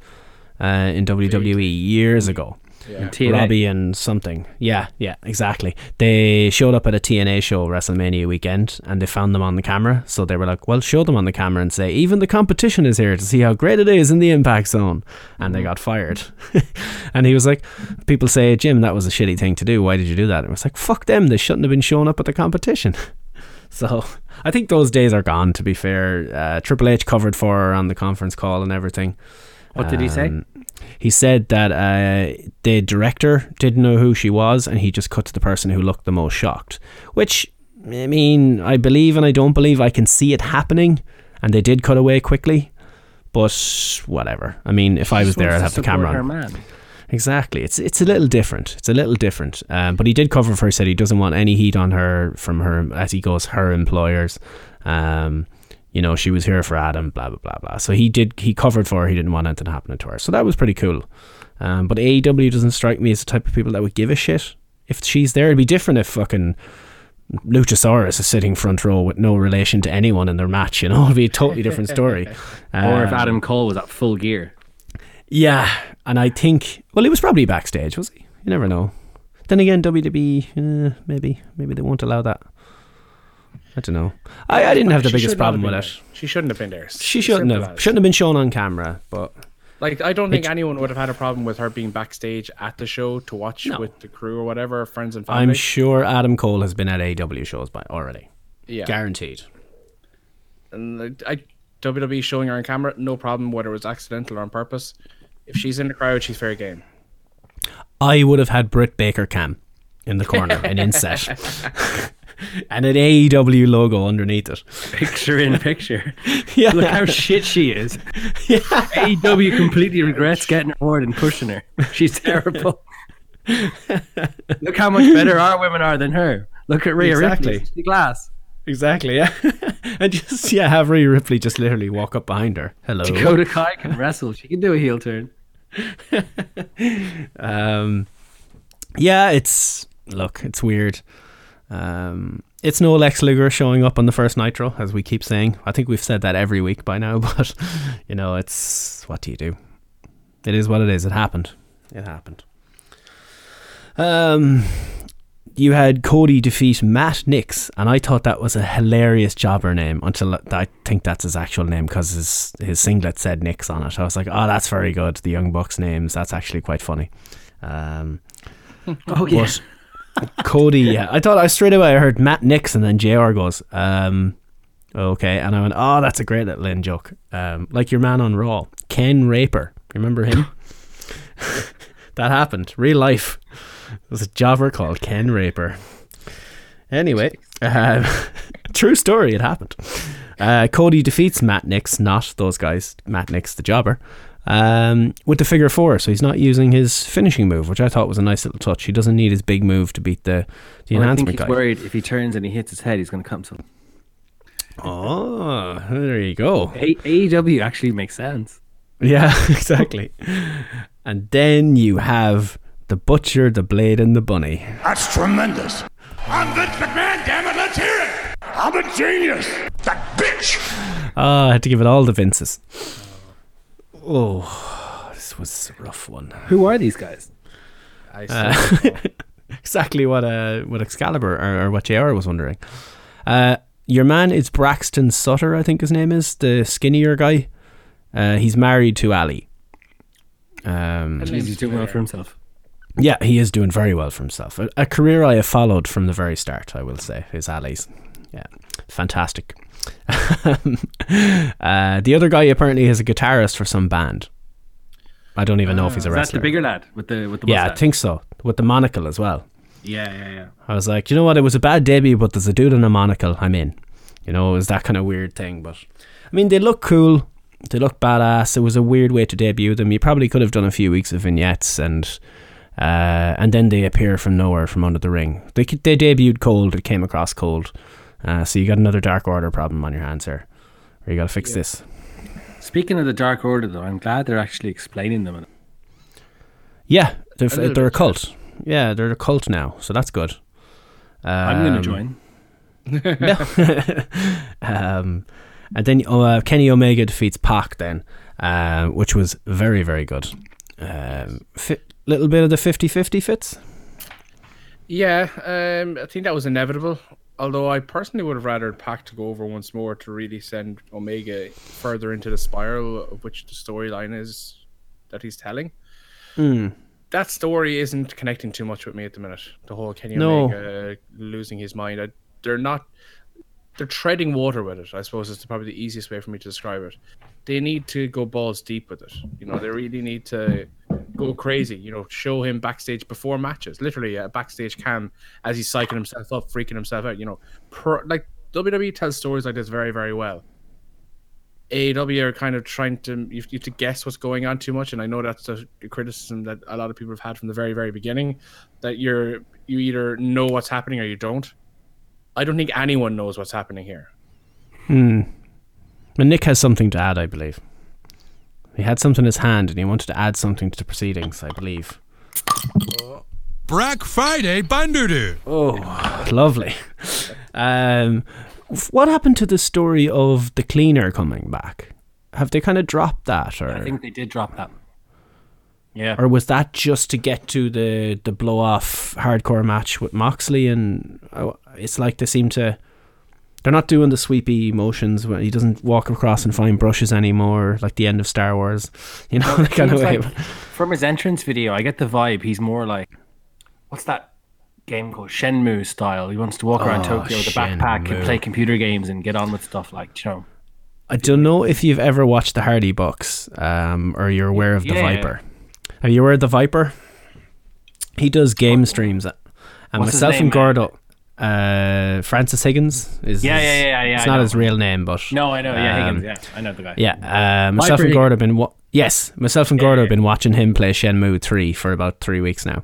uh, in WWE years ago? Yeah. TNA. Robbie and something. Yeah, yeah, exactly. They showed up at a TNA show WrestleMania weekend and they found them on the camera. So they were like, well, show them on the camera and say, even the competition is here to see how great it is in the impact zone. And they got fired. and he was like, people say, Jim, that was a shitty thing to do. Why did you do that? And it was like, fuck them. They shouldn't have been showing up at the competition. So I think those days are gone, to be fair. Uh, Triple H covered for her on the conference call and everything. What did he say? Um, He said that uh, the director didn't know who she was, and he just cut to the person who looked the most shocked. Which, I mean, I believe and I don't believe. I can see it happening, and they did cut away quickly. But whatever. I mean, if I was there, I'd have the camera on. Exactly. It's it's a little different. It's a little different. Um, but he did cover for her. Said he doesn't want any heat on her from her as he goes her employers. Um, you know, she was here for Adam. Blah blah blah blah. So he did. He covered for her. He didn't want anything happening to her. So that was pretty cool. Um, but AEW doesn't strike me as the type of people that would give a shit if she's there. It'd be different if fucking. Luchasaurus is sitting front row with no relation to anyone in their match, you know, it'd be a totally different story. Or if Um, Adam Cole was at full gear. yeah, and I think well, he was probably backstage, was he? You never know. Then again, WWE, uh, maybe maybe they won't allow that. I don't know. I, I didn't have the She biggest problem with it. there. She shouldn't have been there. She shouldn't Simple have as. shouldn't have been shown on camera, but Like, I don't think anyone would have had a problem with her being backstage at the show to watch No. with the crew or whatever, friends and family. I'm sure Adam Cole has been at AW shows by already, yeah. guaranteed. And I, WWE showing her on camera, no problem, whether it was accidental or on purpose. If she's in the crowd, she's fair game. I would have had Britt Baker cam in the corner, an inset, and an AEW logo underneath it. Picture in picture. Yeah, Look how shit she is. AEW completely regrets getting her more and pushing her. She's terrible. Look how much better our women are than her. Look at Rhea Exactly. Ripley. Glass. exactly. Yeah, and just yeah, have Rhea Ripley just literally walk up behind her. Hello. Dakota Kai can wrestle. She can do a heel turn. Um, yeah, it's look, it's weird. Um, it's no Lex Luger showing up on the first Nitro, as we keep saying. I think we've said that every week by now, but you know, it's what do you do? It is what it is. It happened. It happened. Um, you had Cody defeat Matt Nix, and I thought that was a hilarious jobber name until I think that's his actual name because his his singlet said Nix on it. I was like, oh, that's very good. The Young Bucks names, that's actually quite funny. Um, Oh, yeah. but Cody, yeah, I thought I straight away I heard Matt Nix, and then JR goes, um, okay, and I went, oh, that's a great little in joke. Um, like your man on Raw, Ken Raper, remember him? that happened, real life. There was a jobber called Ken Raper. Anyway, um, true story, it happened. Uh, Cody defeats Matt Nix, not those guys, Matt Nix, the jobber, um, with the figure four. So he's not using his finishing move, which I thought was a nice little touch. He doesn't need his big move to beat the, the Well, I think enhancement he's guy. worried if he turns and he hits his head, he's going to come to him. Oh, there you go. A- AEW actually makes sense. Yeah, exactly. and then you have the butcher, the blade, and the bunny. That's tremendous. I'm Vince McMahon, damn it, let's hear it. I'm a genius. That bitch. Ah, I had to give it all the Vinces. Oh, this was a rough one. Who are these guys? I Uh, exactly what uh, what Excalibur or, or what JR was wondering. Uh, your man is Braxton Sutter, I think his name is the skinnier guy. Uh, he's married to Allie. Um, Jeez, he's doing well for himself. yeah, he is doing very well for himself. A, a career I have followed from the very start. I will say is Allie's. Yeah, fantastic. uh, the other guy apparently is a guitarist for some band. I don't even know if he's a that wrestler. the bigger lad with the with the yeah, I think so. With the monocle as well. Yeah, yeah, yeah. I was like, you know what? It was a bad debut, but there's a dude in a monocle. I'm in. You know, it was that kind of weird thing. But I mean, they look cool. They look badass. It was a weird way to debut them. You probably could have done a few weeks of vignettes and. Uh, and then they appear from nowhere from under the ring. They they debuted cold. It came across cold. Uh, so you got another Dark Order problem on your hands here. Or you got to fix this. Speaking of the Dark Order, though, I'm glad they're actually explaining them. Yeah, they're, little they're a bit, yeah. cult. Yeah, they're a cult now. So that's good. I'm going to Um, join. um, and then uh, Kenny Omega defeats Pac then, uh, which was very very good. Um, fit, little bit of the 50-50 fits. Yeah, um, I think that was inevitable. Although I personally would have rather Pac to go over once more to really send Omega further into the spiral of which the storyline is that he's telling. Hmm. That story isn't connecting too much with me at the minute. The whole Kenny No. Omega losing his mind. I, they're not. They're treading water with it. I suppose is probably the easiest way for me to describe it. They need to go balls deep with it. You know, they really need to go crazy. You know, show him backstage before matches, literally a backstage cam as he's psyching himself up, freaking himself out. You know, per, like WWE tells stories like this very, very well. AEW are kind of trying to you to guess what's going on too much, and I know that's a criticism that a lot of people have had from the very, very beginning. That you're you either know what's happening or you don't. I don't think anyone knows what's happening here. Hmm. And Nick has something to add, I believe. He had something in his hand and he wanted to add something to the proceedings, I believe. Black Friday Bandudu. Oh, lovely. Um, what happened to the story of the cleaner coming back? Have they kind of dropped that, or I think they did drop that. Yeah. or was that just to get to the the blow off hardcore match with Moxley? And uh, it's like they seem to. They're not doing the sweepy motions when he doesn't walk across and find brushes anymore, like the end of Star Wars. You know, the kind of way. like from his entrance video, I get the vibe he's more like, what's that game called? Shenmue style. He wants to walk around Oh, Tokyo with a backpack and play computer games and get on with stuff like, you know. I don't know if you've ever watched the Hardy Bucks, um, or you're aware of the Yeah. Viper. Are you aware of the Viper? He does game streams, and What's myself name, and man? Uh, Francis Higgins is Yeah, his- yeah, yeah, yeah, It's I not know. his real name, but No, I know. Yeah, um, Higgins. Yeah, I know the guy. Yeah, uh, myself and Gordo have been wa- yes, myself and Gordo have been watching him play Shenmue three for about three weeks now.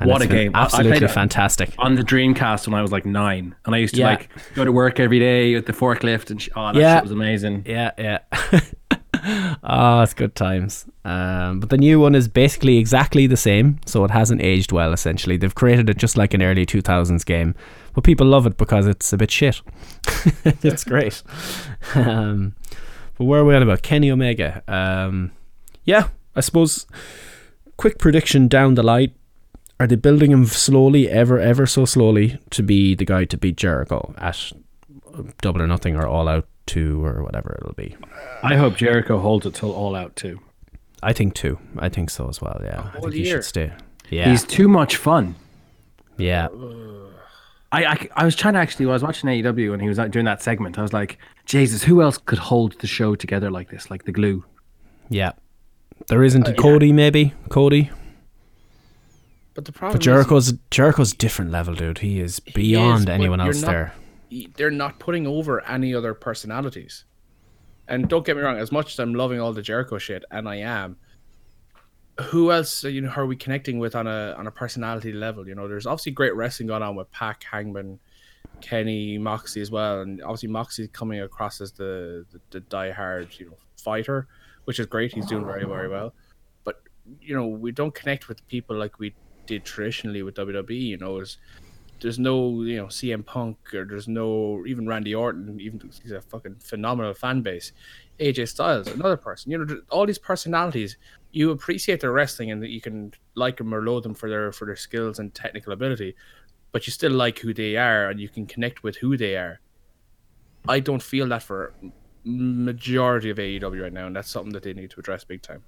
And What a game. Absolutely fantastic. On the Dreamcast when I was like nine, and I used to Yeah. like go to work every day with the forklift, and sh- oh, that Yeah. shit was amazing. Yeah, yeah. oh, it's good times. Um, but the new one is basically exactly the same, so it hasn't aged well. Essentially, they've created it just like an early two thousands game, but people love it because it's a bit shit. it's great. Um, but where are we on about Kenny Omega? Um, yeah, I suppose. Quick prediction down the line. Are they building him slowly, ever, ever so slowly, to be the guy to beat Jericho at Double or Nothing or All Out Two or whatever it'll be? I hope Jericho holds it till all out too. I think two. I think so as well. Yeah, I think he year. should stay. Yeah, He's too much fun. yeah. I, I, I was trying to actually, I was watching AEW and he was out doing that segment. I was like, Jesus, who else could hold the show together like this, like the glue? Yeah. There isn't uh, a Cody, maybe Cody, But the problem but Jericho's Jericho's different level, dude. He is is, beyond but anyone else not- there. is they're not putting over any other personalities. And don't get me wrong, as much as I'm loving all the Jericho shit, and I am, who else uh, you know are we connecting with on a on a personality level? You know, there's obviously great wrestling going on with Pac, Hangman, Kenny, Moxie as well, and obviously Moxie coming across as the the, the diehard you know fighter, which is great. He's doing very very well, but you know we don't connect with people like we did traditionally with WWE. You know, there's there's no you know CM Punk or there's no even Randy Orton. Even he's a fucking phenomenal fan base. AJ Styles, another person. You know, all these personalities. You appreciate their wrestling and that you can like them or loathe them for their for their skills and technical ability, but you still like who they are and you can connect with who they are. I don't feel that for majority of AEW right now, and that's something that they need to address big time.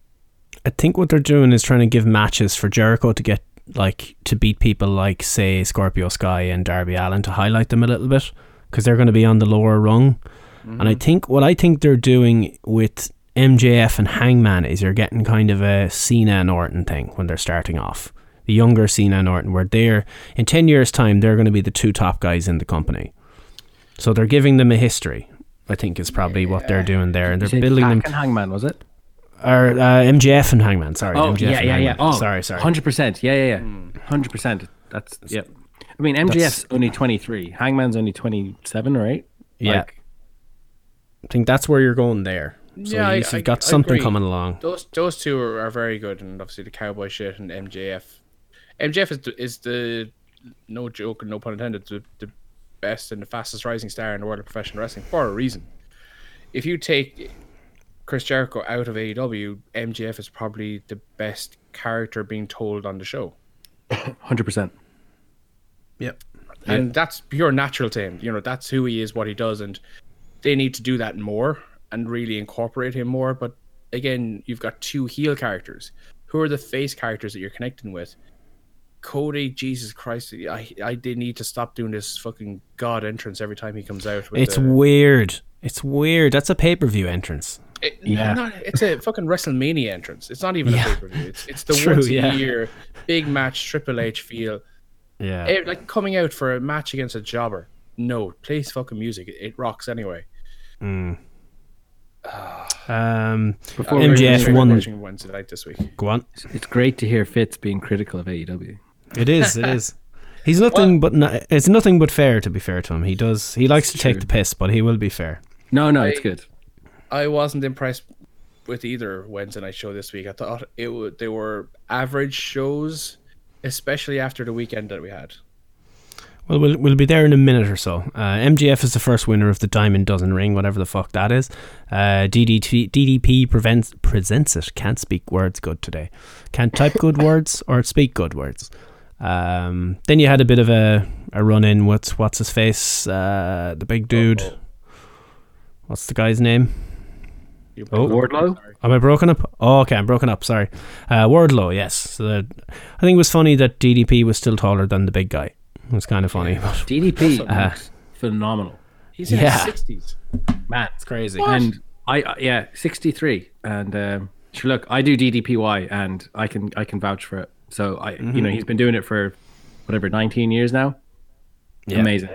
I think what they're doing is trying to give matches for Jericho to get like to beat people like say Scorpio Sky and Darby Allin to highlight them a little bit because they're going to be on the lower rung. And I think what I think they're doing with MJF and Hangman is you're getting kind of a Cena and Orton thing when they're starting off. The younger Cena and Orton, where they're in ten years' time, they're going to be the two top guys in the company. So they're giving them a history. I think is probably what they're doing there, and they're building them. and Hangman, was it? Or uh, MJF and Hangman. Sorry. Oh, MJF yeah, yeah, yeah. Oh, sorry, sorry. 100%. Yeah, yeah, yeah. 100%. That's, yeah. I mean, MJF's only 23. Hangman's only 27 or 8. Yeah. Like, I think that's where you're going there. So Yeah, I- you've I- got I something agree. coming along. Those those two are, are very good, and obviously the cowboy shit and MJF. MJF is the, is the no joke and no pun intended the, the best and the fastest rising star in the world of professional wrestling for a reason. If you take Chris Jericho out of AEW, MJF is probably the best character being told on the show. Hundred percent. Yep. and that's pure natural to him. You know, that's who he is, what he does, and they need to do that more and really incorporate him more. But again, you've got two heel characters. Who are the face characters that you're connecting with? Cody, Jesus Christ, I I did need to stop doing this fucking god entrance every time he comes out. With It's the, weird. It's weird. That's a pay per view entrance. it- Yeah. not- it's a fucking WrestleMania entrance. It's not even Yeah. a pay per view. It's it's the True, once a yeah. year big match Triple H feel. Yeah. Eh, like coming out for a match against a jobber. No, play fucking music. It, it rocks anyway. Um, Before I'm MJF really won- Wednesday night this week. go on. It's great to hear Fitz being critical of AEW. It is. It is. He's nothing but no, it's nothing but fair. To be fair to him, he does. He likes to take the piss, but he will be fair. No, no, it's good. I wasn't impressed with either Wednesday night show this week. I thought it would, they were average shows, especially after the weekend that we had. Well, we'll we'll be there in a minute or so. Uh, MJF is the first winner of the Diamond Dozen Ring, whatever the fuck that is. Uh, DDT, DDP prevents, presents it. Can't speak words good today. Can't type good words or speak good words. Um, then you had a bit of a, a run in with what's his face, uh, the big dude. What's the guy's name? Oh. Wardlow? Am I broken up? Oh, okay, I'm broken up. Sorry. Uh, Wardlow, yes. So the, I think it was funny that DDP was still taller than the big guy. It was kind of funny. but DDP Uh, phenomenal. He's in Yeah. his sixties. Man, It's crazy. and I uh, yeah, 63 and um sure look, I do DDPY and I can I can vouch for it. So I you know, he's been doing it for whatever 19 years now. Yeah. Amazing.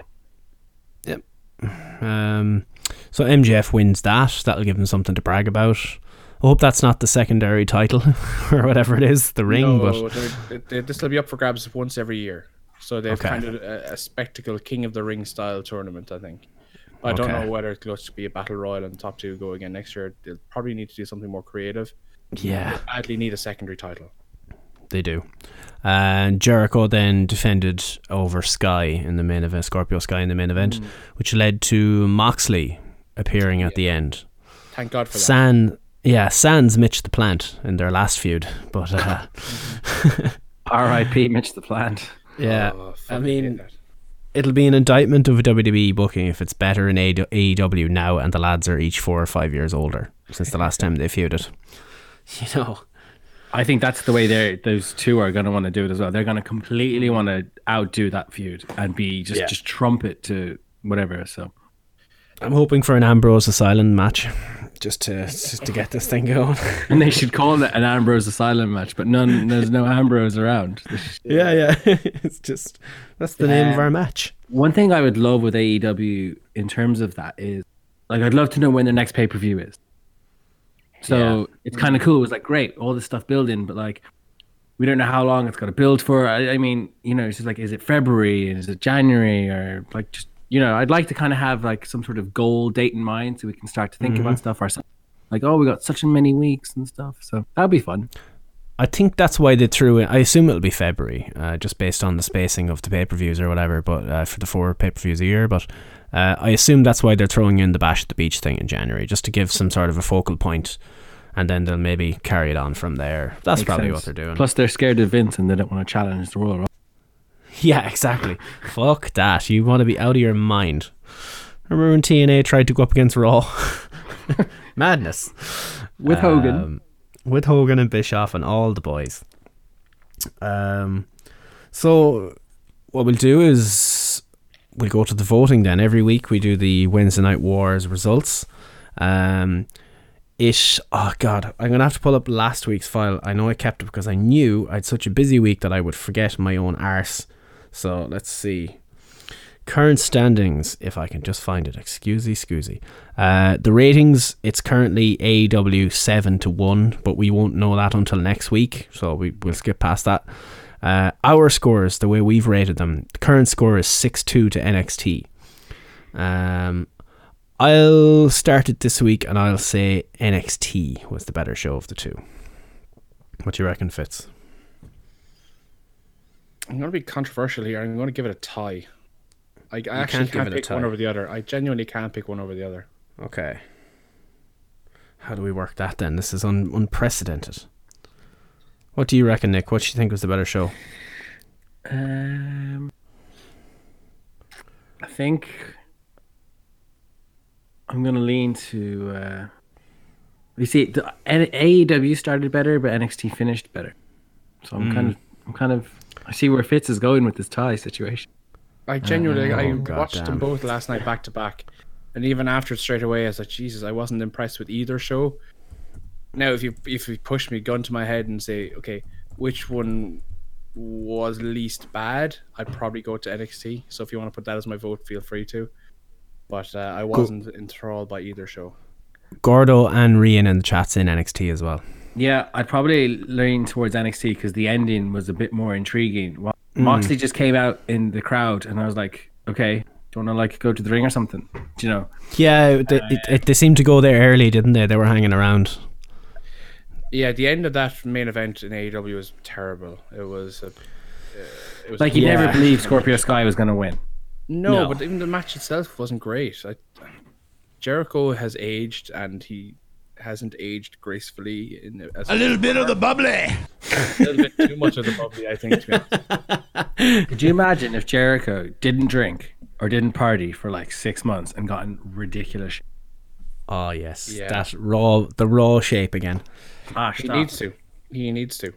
Um, so MJF wins that. That'll give him something to brag about. I hope that's not the secondary title or whatever it is, the ring. No, but this will be up for grabs once every year. So they've Okay. kind of a, a spectacle King of the Ring style tournament. I think. I don't know whether it's going to be a battle royal and top two go again next year. They'll probably need to do something more creative. yeah, Badly need a secondary title. they do. And Jericho then defended over Sky in the main event, Scorpio Sky in the main event, which led to Moxley appearing at the end. Thank God for that. San, yeah, Sans Mitch the Plant in their last feud, but uh, R.I.P. Mitch the Plant. Yeah, Oh, I mean, it'll be an indictment of a WWE booking if it's better in AEW now and the lads are each four or five years older since the last time they feuded. You know, I think that's the way they those two are going to want to do it as well. They're going to completely want to outdo that feud and be just Yeah. just trumpet to whatever. So I'm hoping for an Ambrose Asylum match just to just to get this thing going. and they should call it an Ambrose Asylum match, but none there's no Ambrose around. yeah, yeah, it's just that's the name of our match. One thing I would love with AEW in terms of that is like I'd love to know when their next pay per view is. So it's kind of cool. It's like great, all this stuff building, but like we don't know how long it's got to build for. I, I mean, you know, it's just like is it February? Is it January? Or like just you know, I'd like to kind of have like some sort of goal date in mind so we can start to think about stuff ourselves. Like oh, we got such and many weeks and stuff. So that'd be fun. I think that's why they threw in. I assume it'll be February, uh, just based on the spacing of the pay per views or whatever. But uh, for the four pay per views a year, but uh, I assume that's why they're throwing in the Bash at the Beach thing in January, just to give some sort of a focal point, and then they'll maybe carry it on from there. That's Makes probably sense. what they're doing. Plus, they're scared of Vince and they don't want to challenge the Royal. Yeah, exactly. Fuck that. You want to be out of your mind. Remember when TNA tried to go up against Raw? Madness. with Hogan. Um, with Hogan and Bischoff and all the boys. Um, so what we'll do is we'll go to the voting then. Every week we do the Wednesday Night Wars results. Um, it oh god, I'm gonna have to pull up last week's file. I know I kept it because I knew I had such a busy week that I would forget my own arse. So let's see. Current standings, if I can just find it. Excusey, excusey. Uh, the ratings, it's currently AW 7 to 1, but we won't know that until next week, so we, we'll skip past that. Uh, our scores, the way we've rated them, the current score is 6 2 to NXT. Um, I'll start it this week and I'll say NXT was the better show of the two. What do you reckon, Fitz? I'm going to be controversial here. I'm going to give it a tie. I, I actually can't give can't, it a pick one over the other. I genuinely can't pick one over the other. Okay. How do we work that then? This is un- unprecedented. What do you reckon, Nick? What do you think was the better show? Um, I think I'm gonna lean to. Uh, you see, the AEW started better, but NXT finished better. So I'm kind of, I'm kind of, I see where Fitz is going with this tie situation. I genuinely, I Oh, watched goddamn. them both last night back to back, and even after straight away, I was like, Jesus, I wasn't impressed with either show. Now, if you if you push me gun to my head and say, okay, which one was least bad, I'd probably go to NXT. So if you want to put that as my vote, feel free to. But uh, I wasn't enthralled by either show. Gordo and Rian in the chats in NXT as well. Yeah, I'd probably lean towards NXT because the ending was a bit more intriguing. Wa- Moxley just came out in the crowd, and I was like, okay, do you want to like go to the ring or something? Do you know? Yeah, they, it, it, they seemed to go there early, didn't they? They were hanging around. Yeah, the end of that main event in AEW was terrible. It was a, uh, it was Like you Yeah. never believed Scorpio Sky was going to win. No, No. but even the match itself wasn't great. I, Jericho has aged, and he hasn't aged gracefully. In as A little bit of the bubbly. a little bit too much of the bubbly, I think. To. Could you imagine if Jericho didn't drink or didn't party for like six months and gotten ridiculous? Oh yes, Yeah. that raw, the raw shape again. Ah, He needs to. He needs to.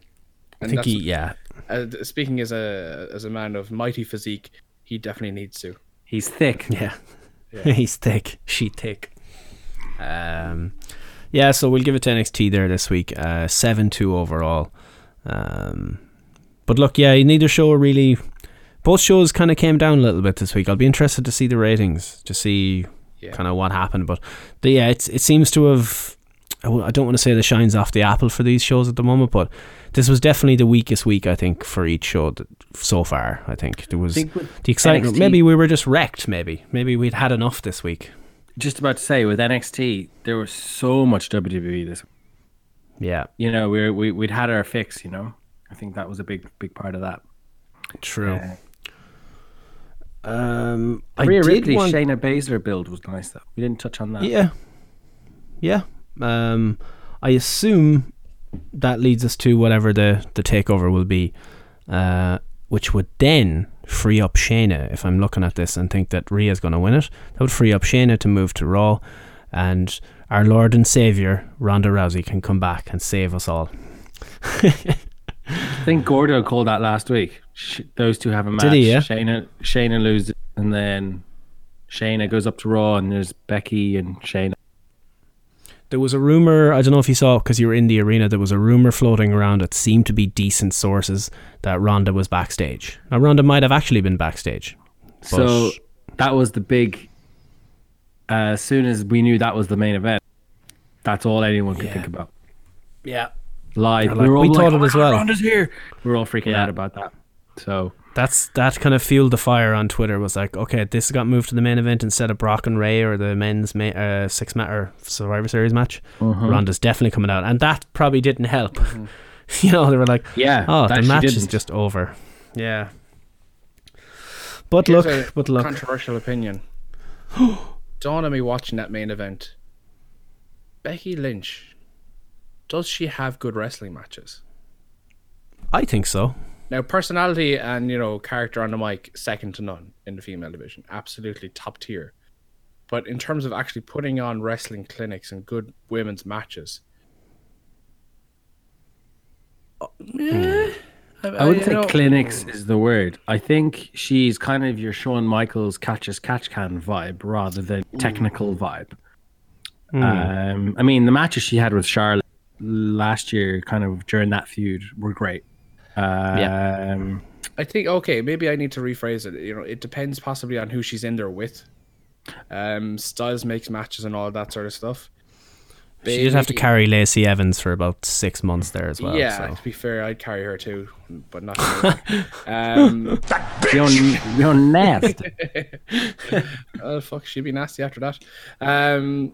I think he, yeah, uh, speaking as a as a man of mighty physique, he definitely needs to. He's thick. yeah, he's thick, she thick. Um, yeah, so we'll give it to NXT there this week. Uh, seven two overall. Um, but look, yeah, neither show really. Both shows kind of came down a little bit this week. I'll be interested to see the ratings to see Yeah. kind of what happened. But the, yeah, it's, it seems to have. I w- I don't want to say the shines off the apple for these shows at the moment, but this was definitely the weakest week I think for each show that, so far. I think there was think the excitement. NXT Maybe we were just wrecked. Maybe maybe we'd had enough this week. Just about to say with NXT, there was so much WWE this. Yeah, You know, we we we'd had our fix. You know, I think that was a big big part of that. true. Uh, Um, I Rhea did Ripley, want- Shayna Baszler build was nice though. We didn't touch on that. Yeah. Yeah. Um, I assume that leads us to whatever the, the takeover will be, uh, which would then free up Shayna. If I'm looking at this and think that Rhea's going to win it, that would free up Shayna to move to Raw, and our Lord and Savior Ronda Rousey can come back and save us all. I think Gordo called that last week. Sh- those two have a match. Did he, yeah? Shayna Shayna loses, and then Shayna goes up to Raw, and there's Becky and Shayna. There was a rumor, I don't know if you saw because you were in the arena, there was a rumor floating around that seemed to be decent sources that Ronda was backstage. Now, Ronda might have actually been backstage. So that was the big. Uh, as soon as we knew that was the main event, that's all anyone could Yeah. think about. Yeah. Live, like, were all we like, thought "Oh it as well." Ronda's here. We're all freaking Yeah. out about that. So That's that kind of fueled the fire on Twitter. Was like, okay, this got moved to the main event instead of Brock and Rey or the men's ma- uh, six matter Survivor Series match. Ronda's definitely coming out, and that probably didn't help. you know, they were like, yeah, oh, the match is just over. Yeah. But Here's look, but look, controversial opinion. Dawn on me watching that main event. Becky Lynch, does she have good wrestling matches? I think so. Now, personality and you know character on the mic, second to none in the female division, absolutely top tier. But in terms of actually putting on wrestling clinics and good women's matches, hmm. I would say clinics is the word. I think she's kind of your Shawn Michaels catch as catch can vibe rather than technical vibe. Um, I mean, the matches she had with Charlotte last year, kind of during that feud, were great. Um, I think okay, maybe I need to rephrase it. You know, it depends possibly on who she's in there with. Um, Styles makes matches and all that sort of stuff. She did have to carry Lacey Evans for about six months there as well. yeah, so. to be fair, I'd carry her too, but not. me. um, you're, you're nasty. oh fuck, she'd be nasty after that. Um,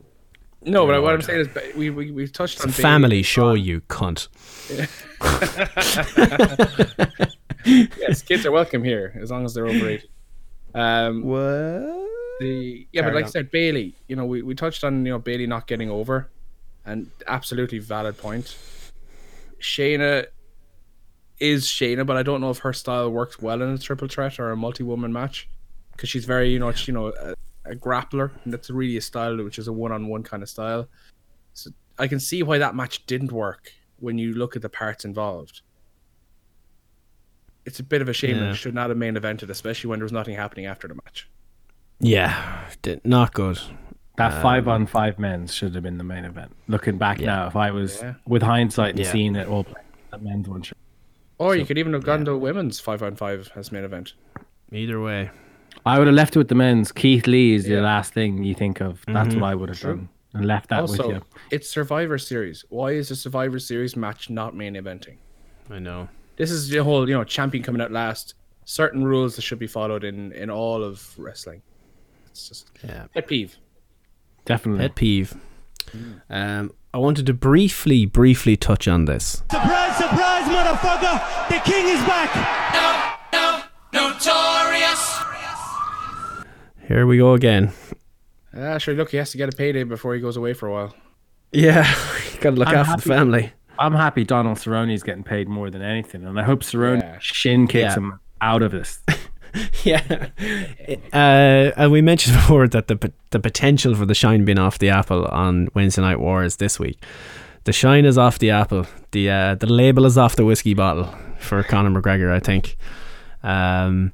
no, but what I'm saying is, ba- we we we touched on It's a family and show, Braun. you cunt. Yes, kids are welcome here as long as they're over eight. Um, What? the yeah, but Carry like I said, Bayley. You know, we, we touched on you know Bayley not getting over, and absolutely valid point. Shayna is Shayna, but I don't know if her style works well in a triple threat or a multi-woman match because she's very you know she, you know a, a grappler, and that's really a style which is a one-on-one kind of style. So I can see why that match didn't work when you look at the parts involved. It's a bit of a shame that Yeah. it should not have main evented, especially when there was nothing happening after the match. Yeah, did, not good. That um, five on five men's should have been the main event. Looking back Yeah. now, if I was Yeah. with hindsight and Yeah. seeing it all, that men's one should. Or you could even have gone to women's five on five as main event. Either way. I would have left it with the men's. Keith Lee is Yeah. the last thing you think of. That's what I would have done and left that with also, you. it's Survivor Series. Why is the Survivor Series match not main eventing? I know. This is the whole, you know, champion coming out last. Certain rules that should be followed in in all of wrestling. It's just Yeah. pet peeve. Definitely. Pet peeve. Um, I wanted to briefly, briefly touch on this. Surprise, surprise, motherfucker! The king is back! Here we go again. Ah, sure. Look, he has to get a payday before he goes away for a while. Yeah, gotta look I'm after the family. I'm happy Donald Cerrone is getting paid more than anything, and I hope Cerrone Yeah. shin kicks Yeah. him out of this. Yeah, uh, and we mentioned before that the the potential for the shine being off the apple on Wednesday Night Wars this week. The shine is off the apple. The uh, the label is off the whiskey bottle for Conor McGregor. I think. Um,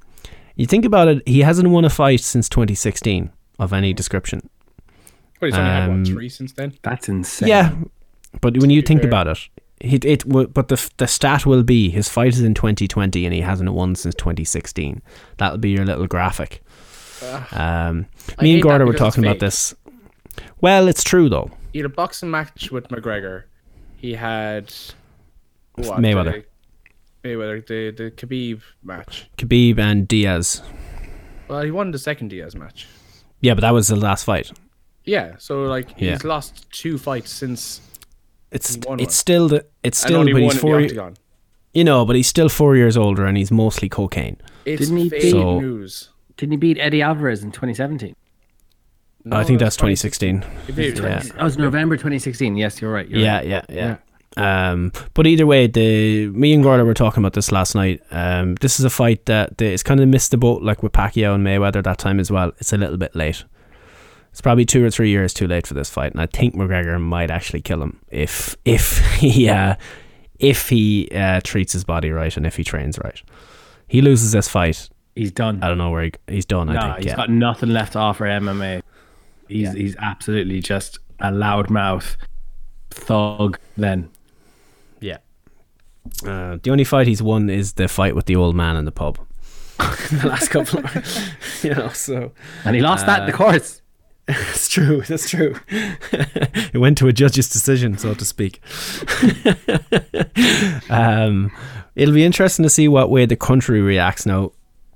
you think about it, he hasn't won a fight since 2016 of any description. But he's only had Um, what three since then. That's insane. Yeah, but when you think fair. about it, it it will- but the the stat will be his fight is in 2020 and he hasn't won since 2016. That'll be your little graphic. Um, me and that Gordo were talking about this. Well, it's true though. He had a boxing match with McGregor. He had what, Mayweather. The, Mayweather, the the Khabib match. Khabib and Diaz. Well, he won the second Diaz match. Yeah, but that was the last fight. Yeah, so like he's Yeah. lost two fights since It's He it's one. still the it's still only but one he's the four octagon. you know but he's still four years older and he's mostly cocaine. It's Didn't he fake beat- So- news. Didn't he beat Eddie Alvarez in 2017? No, I think that's was 2016. He Yeah. 20 That oh, was November 2016. Yes, you're right. You're Yeah, right. yeah, yeah. Um, but either way, the me and Gordo were talking about this last night. Um, this is a fight that it's kind of missed the boat, like with Pacquiao and Mayweather that time as well. It's a little bit late. It's probably two or three years too late for this fight, and I think McGregor might actually kill him if if he uh, if he uh, treats his body right and if he trains right. He loses this fight. He's done. I don't know where he, he's done. I Nah, think. he's yeah. got nothing left to offer MMA. He's Yeah. he's absolutely just a loudmouth thug. Then. Uh, the only fight he's won is the fight with the old man in the pub. the last couple, of, you know. So and he lost that in the Uh, courts. it's true. That's true. it went to a judge's decision, so to speak. um, it'll be interesting to see what way the country reacts now.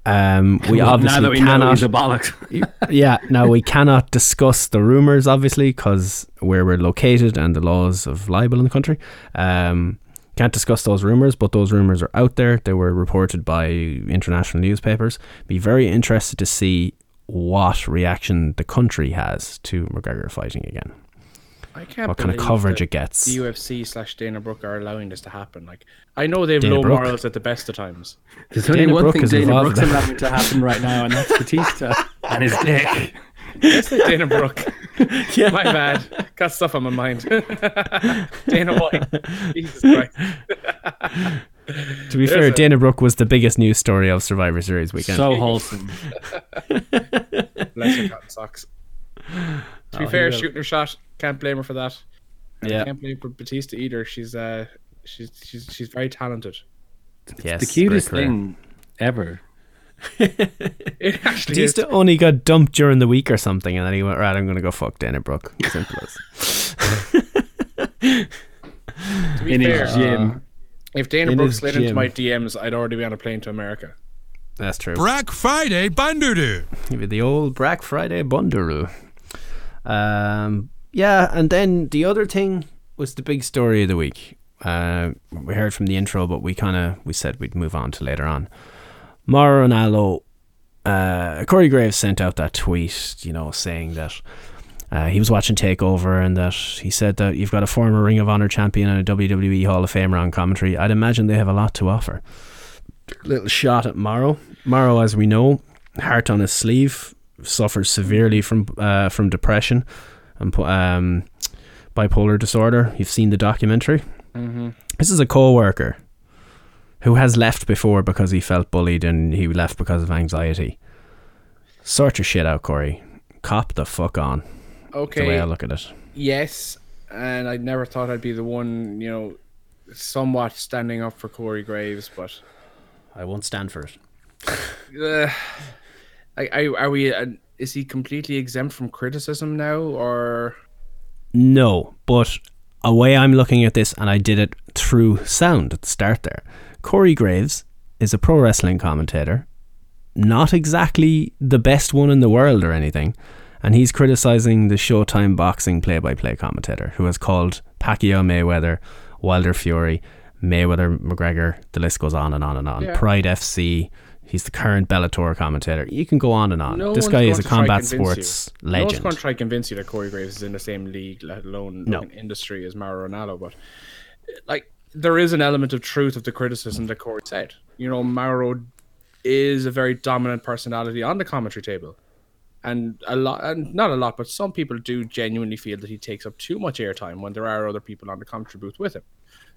Um, we now obviously that we know cannot bollocks. yeah, now we cannot discuss the rumors, obviously, because where we're located and the laws of libel in the country. Um, can't discuss those rumors, but those rumors are out there. They were reported by international newspapers. Be very interested to see what reaction the country has to McGregor fighting again. I can't What kind of coverage it gets. The UFC slash Dana Brooke are allowing this to happen. Like I know they have Dana low Brooke? morals at the best of times. There's only Dana one Brooke thing Dana involved Brooks in allowing to happen right now, and that's Batista and his dick. Yes, Dana Brooke. My bad. Got stuff on my mind. Dana White. Jesus Christ. To be fair, a- Dana Brooke was the biggest news story of Survivor Series weekend. So wholesome. Bless her cotton socks. To be Oh, fair, shooting her shot. Can't blame her for that. And Yeah. I can't blame for Batista either. She's uh she's she's she's very talented. yes, the cutest thing ever. It actually is. Only got dumped during the week or something, and then he went, right, I'm going to go fuck Dana Brooke. Simple as. To be In fair, his gym. if Dana in Brooke his slid into my DMs, I'd already be on a plane to America. That's true. Black Friday Bandudu. Maybe the old Black Friday bundle. Um, yeah, and then the other thing was the big story of the week. Uh, we heard from the intro, but we kind of we said we'd move on to later on. Mauro Ranallo uh, Corey Graves sent out that tweet, you know, saying that uh, he was watching Takeover and that he said that you've got a former Ring of Honor champion and a WWE Hall of Famer on commentary. I'd imagine they have a lot to offer. Little shot at Mauro. Mauro, as we know, heart on his sleeve, suffers severely from uh, from depression and um, bipolar disorder. You've seen the documentary. Mm-hmm. This is a co-worker who has left before because he felt bullied and he left because of anxiety. Sort your shit out, Corey. Cop the fuck on. Okay. The way I look at it. Yes, and I never thought I'd be the one, you know, somewhat standing up for Corey Graves, but I won't stand for it. uh, I, I, are we? Uh, is he completely exempt from criticism now, or No, but a way I'm looking at this, and I did it through sound at the start there. Corey Graves is a pro wrestling commentator, not exactly the best one in the world or anything, and he's criticizing the Showtime boxing play by play commentator who has called Pacquiao Mayweather, Wilder Fury, Mayweather McGregor, the list goes on and on and on. Yeah. Pride FC, he's the current Bellator commentator. You can go on and on. No this guy is a combat sports no one's legend. going to try to convince you that Corey Graves is in the same league, let alone No. industry as Mauro Ranallo. But like, there is an element of truth of the criticism that Corey said. You know, Mauro is a very dominant personality on the commentary table, and a lot, and not a lot, but some people do genuinely feel that he takes up too much airtime when there are other people on the commentary booth with him.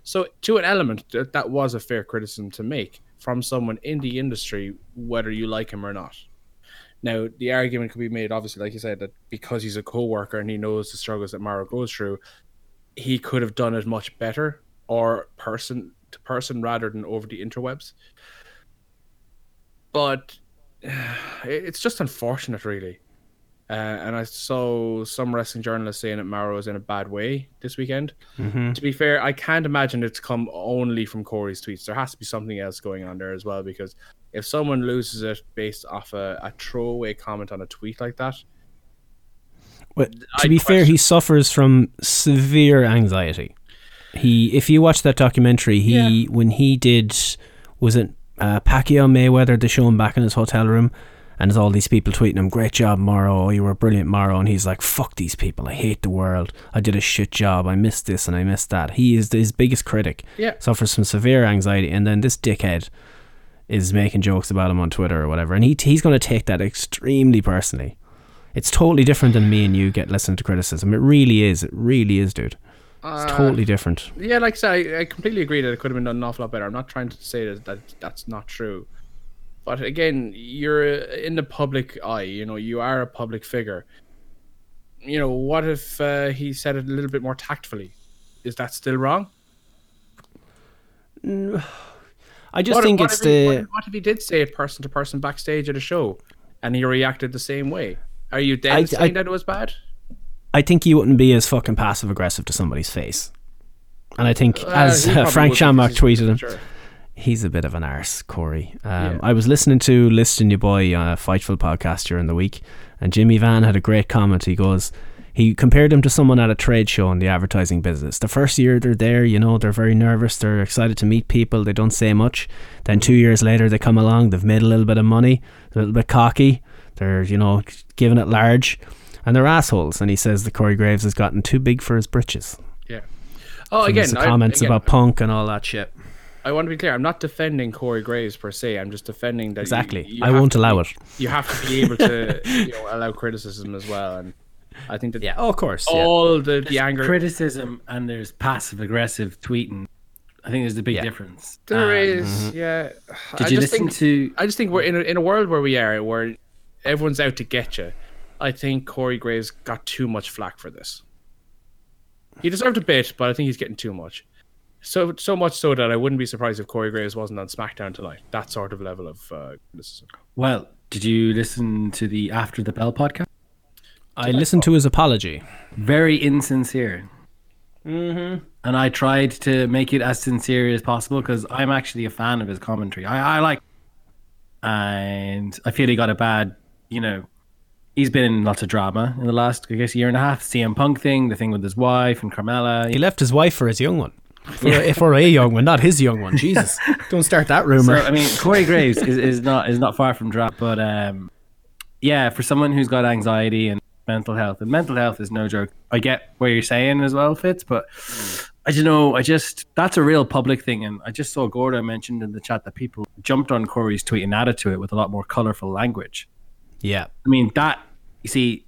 So, to an element, that, that was a fair criticism to make from someone in the industry, whether you like him or not. Now, the argument could be made, obviously, like you said, that because he's a co-worker and he knows the struggles that Mauro goes through, he could have done it much better, or person to person rather than over the interwebs. But it's just unfortunate, really. Uh, and I saw some wrestling journalists saying that Mauro is in a bad way this weekend. To be fair, I can't imagine it's come only from Corey's tweets. There has to be something else going on there as well. Because if someone loses it based off a, a throwaway comment on a tweet like that, But to I be fair, he suffers from severe anxiety. He, if you watch that documentary, he when he did was it uh, Pacquiao Mayweather? They show him back in his hotel room, and there's all these people tweeting him, "Great job, Mauro! You were brilliant, Mauro!" And he's like, "Fuck these people! I hate the world! I did a shit job! I missed this and I missed that." He is his biggest critic. Yeah. suffers from severe anxiety, and then this dickhead is making jokes about him on Twitter or whatever, and he he's going to take that extremely personally. It's totally different than me and you get listening to criticism. It really is. It really is, dude. It's totally different. yeah, like I said, I, I completely agree that it could have been done an awful lot better. I'm not trying to say that, that that's not true. But again, you're in the public eye. You know, you are a public figure. You know, what if uh, he said it a little bit more tactfully? Is that still wrong? I just What- think what it's he- the. what, what if he did say it person to person backstage at a show, and he reacted the same way? Are you then I- saying I- that it was bad? I think you wouldn't be as fucking passive aggressive to somebody's face. And I think, Uh, as uh, Frank Shamrock tweeted him, sure. he's a bit of an arse, Corey. Um, Yeah. I was listening to Listing Your Boy on a Fightful podcast during the week, and Jimmy Van had a great comment. He goes, he compared him to someone at a trade show in the advertising business. The first year they're there, you know, they're very nervous, they're excited to meet people, they don't say much. Then two years later, they come along, they've made a little bit of money, they're a little bit cocky, they're, you know, giving it large, and they're assholes. And he says that Corey Graves has gotten too big for his britches. Yeah. Oh, From again, his I- comments again, about punk and all that shit. I want to be clear. I'm not defending Corey Graves per se. I'm just defending that. Exactly. you I won't allow be- it. You have to be able to, you know, allow criticism as well. And I think that Yeah, oh, of course. all the the anger criticism and there's passive aggressive tweeting. I think there's a big Yeah. difference. there Um, is. Yeah. Did I you just listen think, to? I just think we're in a, in a world where we are, where everyone's out to get you. I think Corey Graves got too much flack for this. He deserved a bit, but I think he's getting too much. So so much so that I wouldn't be surprised if Corey Graves wasn't on SmackDown tonight. That sort of level of uh, criticism. Well, did you listen to the After the Bell podcast? I listened to his apology. Very insincere. Mm-hmm. And I tried to make it as sincere as possible because I'm actually a fan of his commentary. I, I like, and I feel he got a bad, you know, he's been in lots of drama in the last, I guess, year and a half. CM Punk thing, the thing with his wife and Carmella. He left his wife for his young one. For, a- for a young one, not his young one. Jesus, don't start that So rumor. I mean, Corey Graves is, is not is not far from drop, but um, yeah, for someone who's got anxiety and mental health, and mental health is no joke. I get what you're saying as well, Fitz, but I don't know. I just that's a real public thing, and I just saw Gordo mentioned in the chat that people jumped on Corey's tweet and added to it with a lot more colorful language. Yeah, I mean, that you see,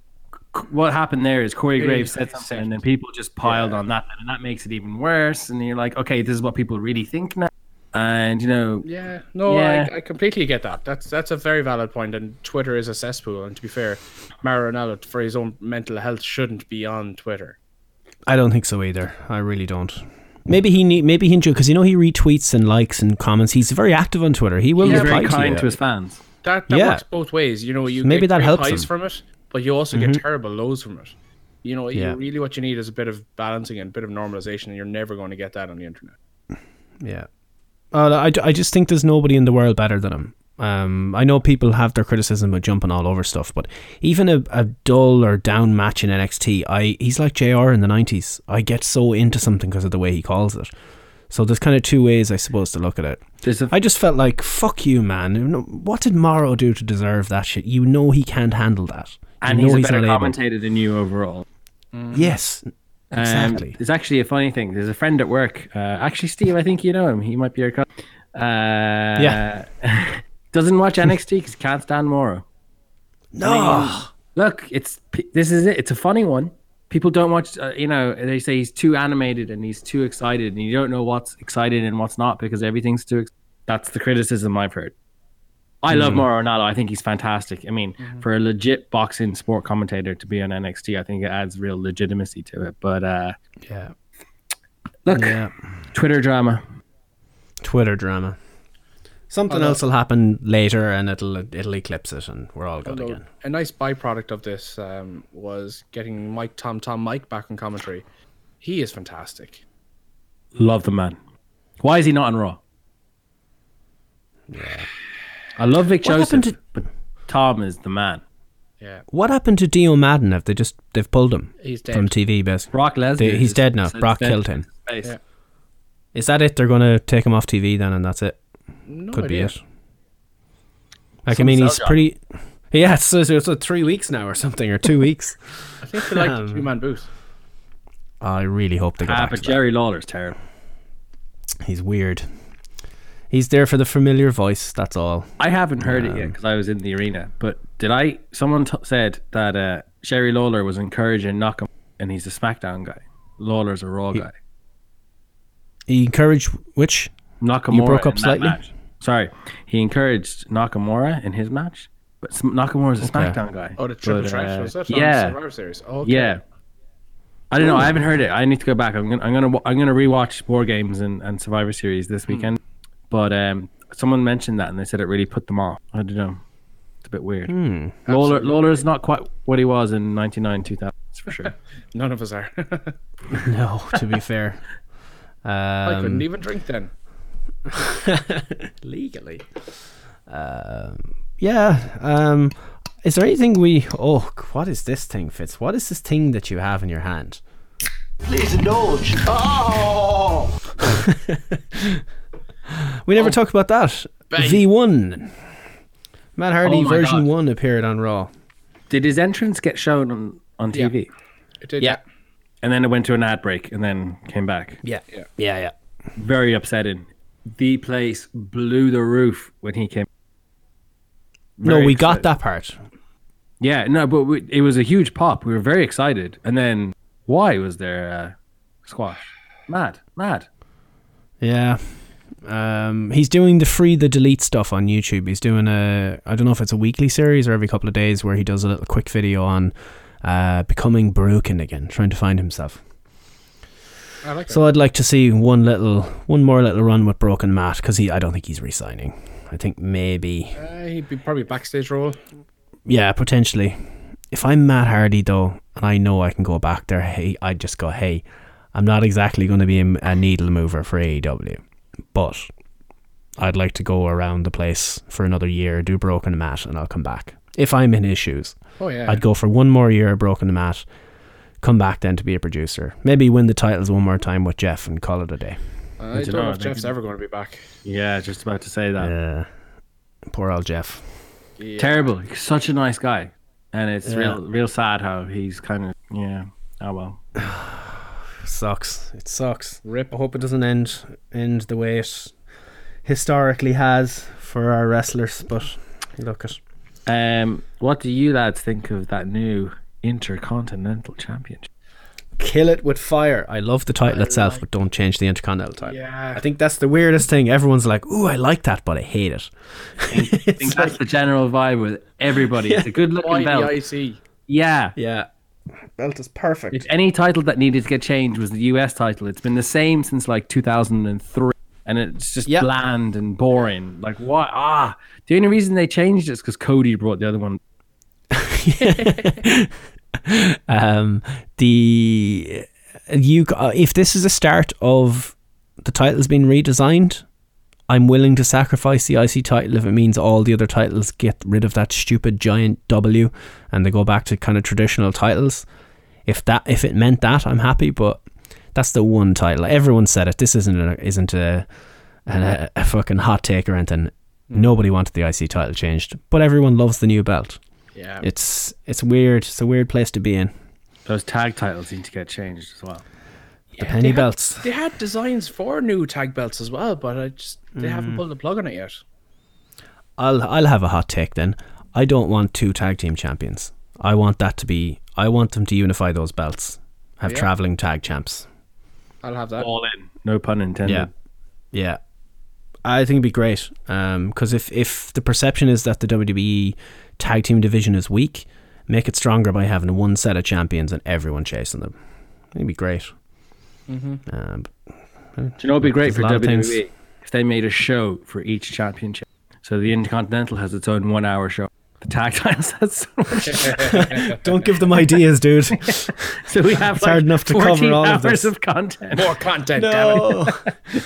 what happened there is Corey Graves said something, and then people just piled on that, and that makes it even worse. And you're like, okay, this is what people really think now, and you know, Yeah, no, Yeah. I, I completely get that. That's that's a very valid point, and Twitter is a cesspool. And to be fair, Mauro Ranallo, for his own mental health, shouldn't be on Twitter. I don't think so either. I really don't. Maybe he need, maybe he enjoy because you know he retweets and likes and comments. He's very active on Twitter. He will he's reply very to kind you. to his fans. That that Yeah. works both ways. You know, you Maybe get that helps highs him. from it, but you also get terrible lows from it. You know, Yeah. you really what you need is a bit of balancing and a bit of normalization, and you're never going to get that on the internet. Yeah. Uh, I, I just think there's nobody in the world better than him. Um, I know people have their criticism of jumping all over stuff, but even a, a dull or down match in NXT, I he's like JR in the 90s. I get so into something because of the way he calls it. So there's kind of two ways, I suppose, to look at it. There's a I just felt like, fuck you, man. What did Mauro do to deserve that shit? You know he can't handle that. You and know he's a better commentator than you overall. Yes, Um, exactly. there's actually a funny thing. There's a friend at work. Uh, actually, Steve, I think you know him. He might be your co- Uh, Yeah. doesn't watch NXT because can't stand Mauro. no. Look, it's this is it. It's a funny one. People don't watch. Uh, you know, they say he's too animated and he's too excited, and you don't know what's excited and what's not because everything's too. Ex- That's the criticism I've heard. I love Mauro Ranallo. I think he's fantastic. I mean, for a legit boxing sport commentator to be on NXT, I think it adds real legitimacy to it. But uh, Yeah. look, Yeah. Twitter drama. Twitter drama. Something else will happen later, and it'll it'll eclipse it, and we're all good Although, again. a nice byproduct of this um, was getting Mike Tom Tom Mike back on commentary. He is fantastic. Love the man. Why is he not on Raw? Yeah. I love Vic What Joseph, happened to- but Tom is the man. Yeah, What happened to Dio Maddin? Have they just they've pulled him he's dead. from TV? Basically, Brock Lesnar. They- he's is- dead now. is Brock dead killed him. face. Yeah. is that it? They're going to take him off TV then, and that's it. No Could idea. be it. Like Some I mean, he's job. pretty. Yeah, it's, it's, it's three weeks now or something, or two weeks. I think they like Um, the two man booth. I really hope they go Ah, back. but to Jerry Lawler's terrible. He's weird. He's there for the familiar voice. That's all. I haven't heard it yet Um, because I was in the arena. But did I? Someone t- said that uh, Jerry Lawler was encouraging Nakamura, and he's a SmackDown guy. Lawler's a Raw guy. He encouraged which? Nakamura You broke up slightly? match. Sorry, he encouraged Nakamura in his match, but Sm- Nakamura's a SmackDown guy. Oh, the triple But, threat uh, was that? Yeah, Survivor Series. Oh, okay. yeah. I don't know. I haven't heard it. I need to go back. I'm gonna I'm gonna I'm gonna rewatch War Games and, and Survivor Series this Hmm. weekend. But um, someone mentioned that and they said it really put them off. I don't know. It's a bit weird. Hmm. Lawler Lawler's not quite what he was in '99, 2000. That's for sure. None of us are. No, to be fair. I couldn't Um, even drink then. legally. Um, yeah. Um, is there anything we? Oh, what is this thing, Fitz? What is this thing that you have in your hand? Please indulge. Oh! We never talked about that. V one. Matt Hardy oh version God. one appeared on Raw. Did his entrance get shown on on Yeah. TV? It did. Yeah. And then it went to an ad break and then came back. Yeah. Yeah. Yeah. Yeah. Very upsetting. The place blew the roof when he came. No, Very we got that part. Yeah, no, but we, it was a huge pop. We were very excited, and then why was there uh, squash? Mad, mad. Yeah. Um, he's doing the free the delete stuff on YouTube. He's doing a I don't know if it's a weekly series or every couple of days where he does a little quick video on uh, becoming broken again, trying to find himself. I like So I'd like to see one little one more little run with Broken Matt because he I don't think he's resigning. I think maybe. Uh, he'd be probably backstage role. yeah potentially. If I'm Matt Hardy though, and I know I can go back there, hey, I'd just go hey, I'm not exactly going to be a, a needle mover for AEW, but I'd like to go around the place for another year, do Broken Matt, and I'll come back. If I'm in his shoes, Oh yeah. I'd go for one more year of Broken Matt, come back then to be a producer. Maybe win the titles one more time with Jeff and call it a day. I don't know, know if Jeff's ever going to be back. Yeah, just about to say that. Yeah. Poor old Jeff. Yeah. Terrible. He's such a nice guy, and it's Yeah. real, real sad how he's kind of yeah. Oh well. Sucks. It sucks. Rip. I hope it doesn't end end the way it historically has for our wrestlers. But look at Um, what do you lads think of that new intercontinental championship? kill it with fire. I love the title itself, but don't change the intercontinental title. Yeah. I think that's the weirdest thing. Everyone's like, "Ooh, I like that," but I hate it. I think that's the general vibe with everybody. It's a good looking belt. IC? Yeah. Yeah, belt is perfect. If any title that needed to get changed was the US title, it's been the same since like 2003. And it's just Yeah. bland and boring. Like, what? Ah, the only reason they changed it is because Cody brought the other one. um, the you uh, if this is a start of the titles being redesigned, I'm willing to sacrifice the IC title if it means all the other titles get rid of that stupid giant W and they go back to kind of traditional titles. If that if it meant that, I'm happy. But that's the one title. Everyone said it. This isn't a, isn't a, a, a fucking hot take or anything. Nobody wanted the IC title changed, but everyone loves the new belt. Yeah. It's it's weird. It's a weird place to be in. Those tag titles need to get changed as well. The penny belts. They had designs for new tag belts as well, but I just they Mm. haven't pulled the plug on it yet. I'll I'll have a hot take then. I don't want two tag team champions. I want that to be. I want them to unify those belts. Have Yeah. traveling tag champs. I'll have that. All in. No pun intended. Yeah, yeah. I think it'd be great. Um, because if if the perception is that the WWE tag team division is weak, make it stronger by having one set of champions and everyone chasing them. It'd be great. Mm-hmm. Um, Do you know it'd be great There's for WWE? things. If they made a show for each championship. So the Intercontinental has its own one hour show. The tag titles has so much. don't give them ideas, dude. So we have It's hard enough to cover 14 all of hours this. of content. More content, damn it.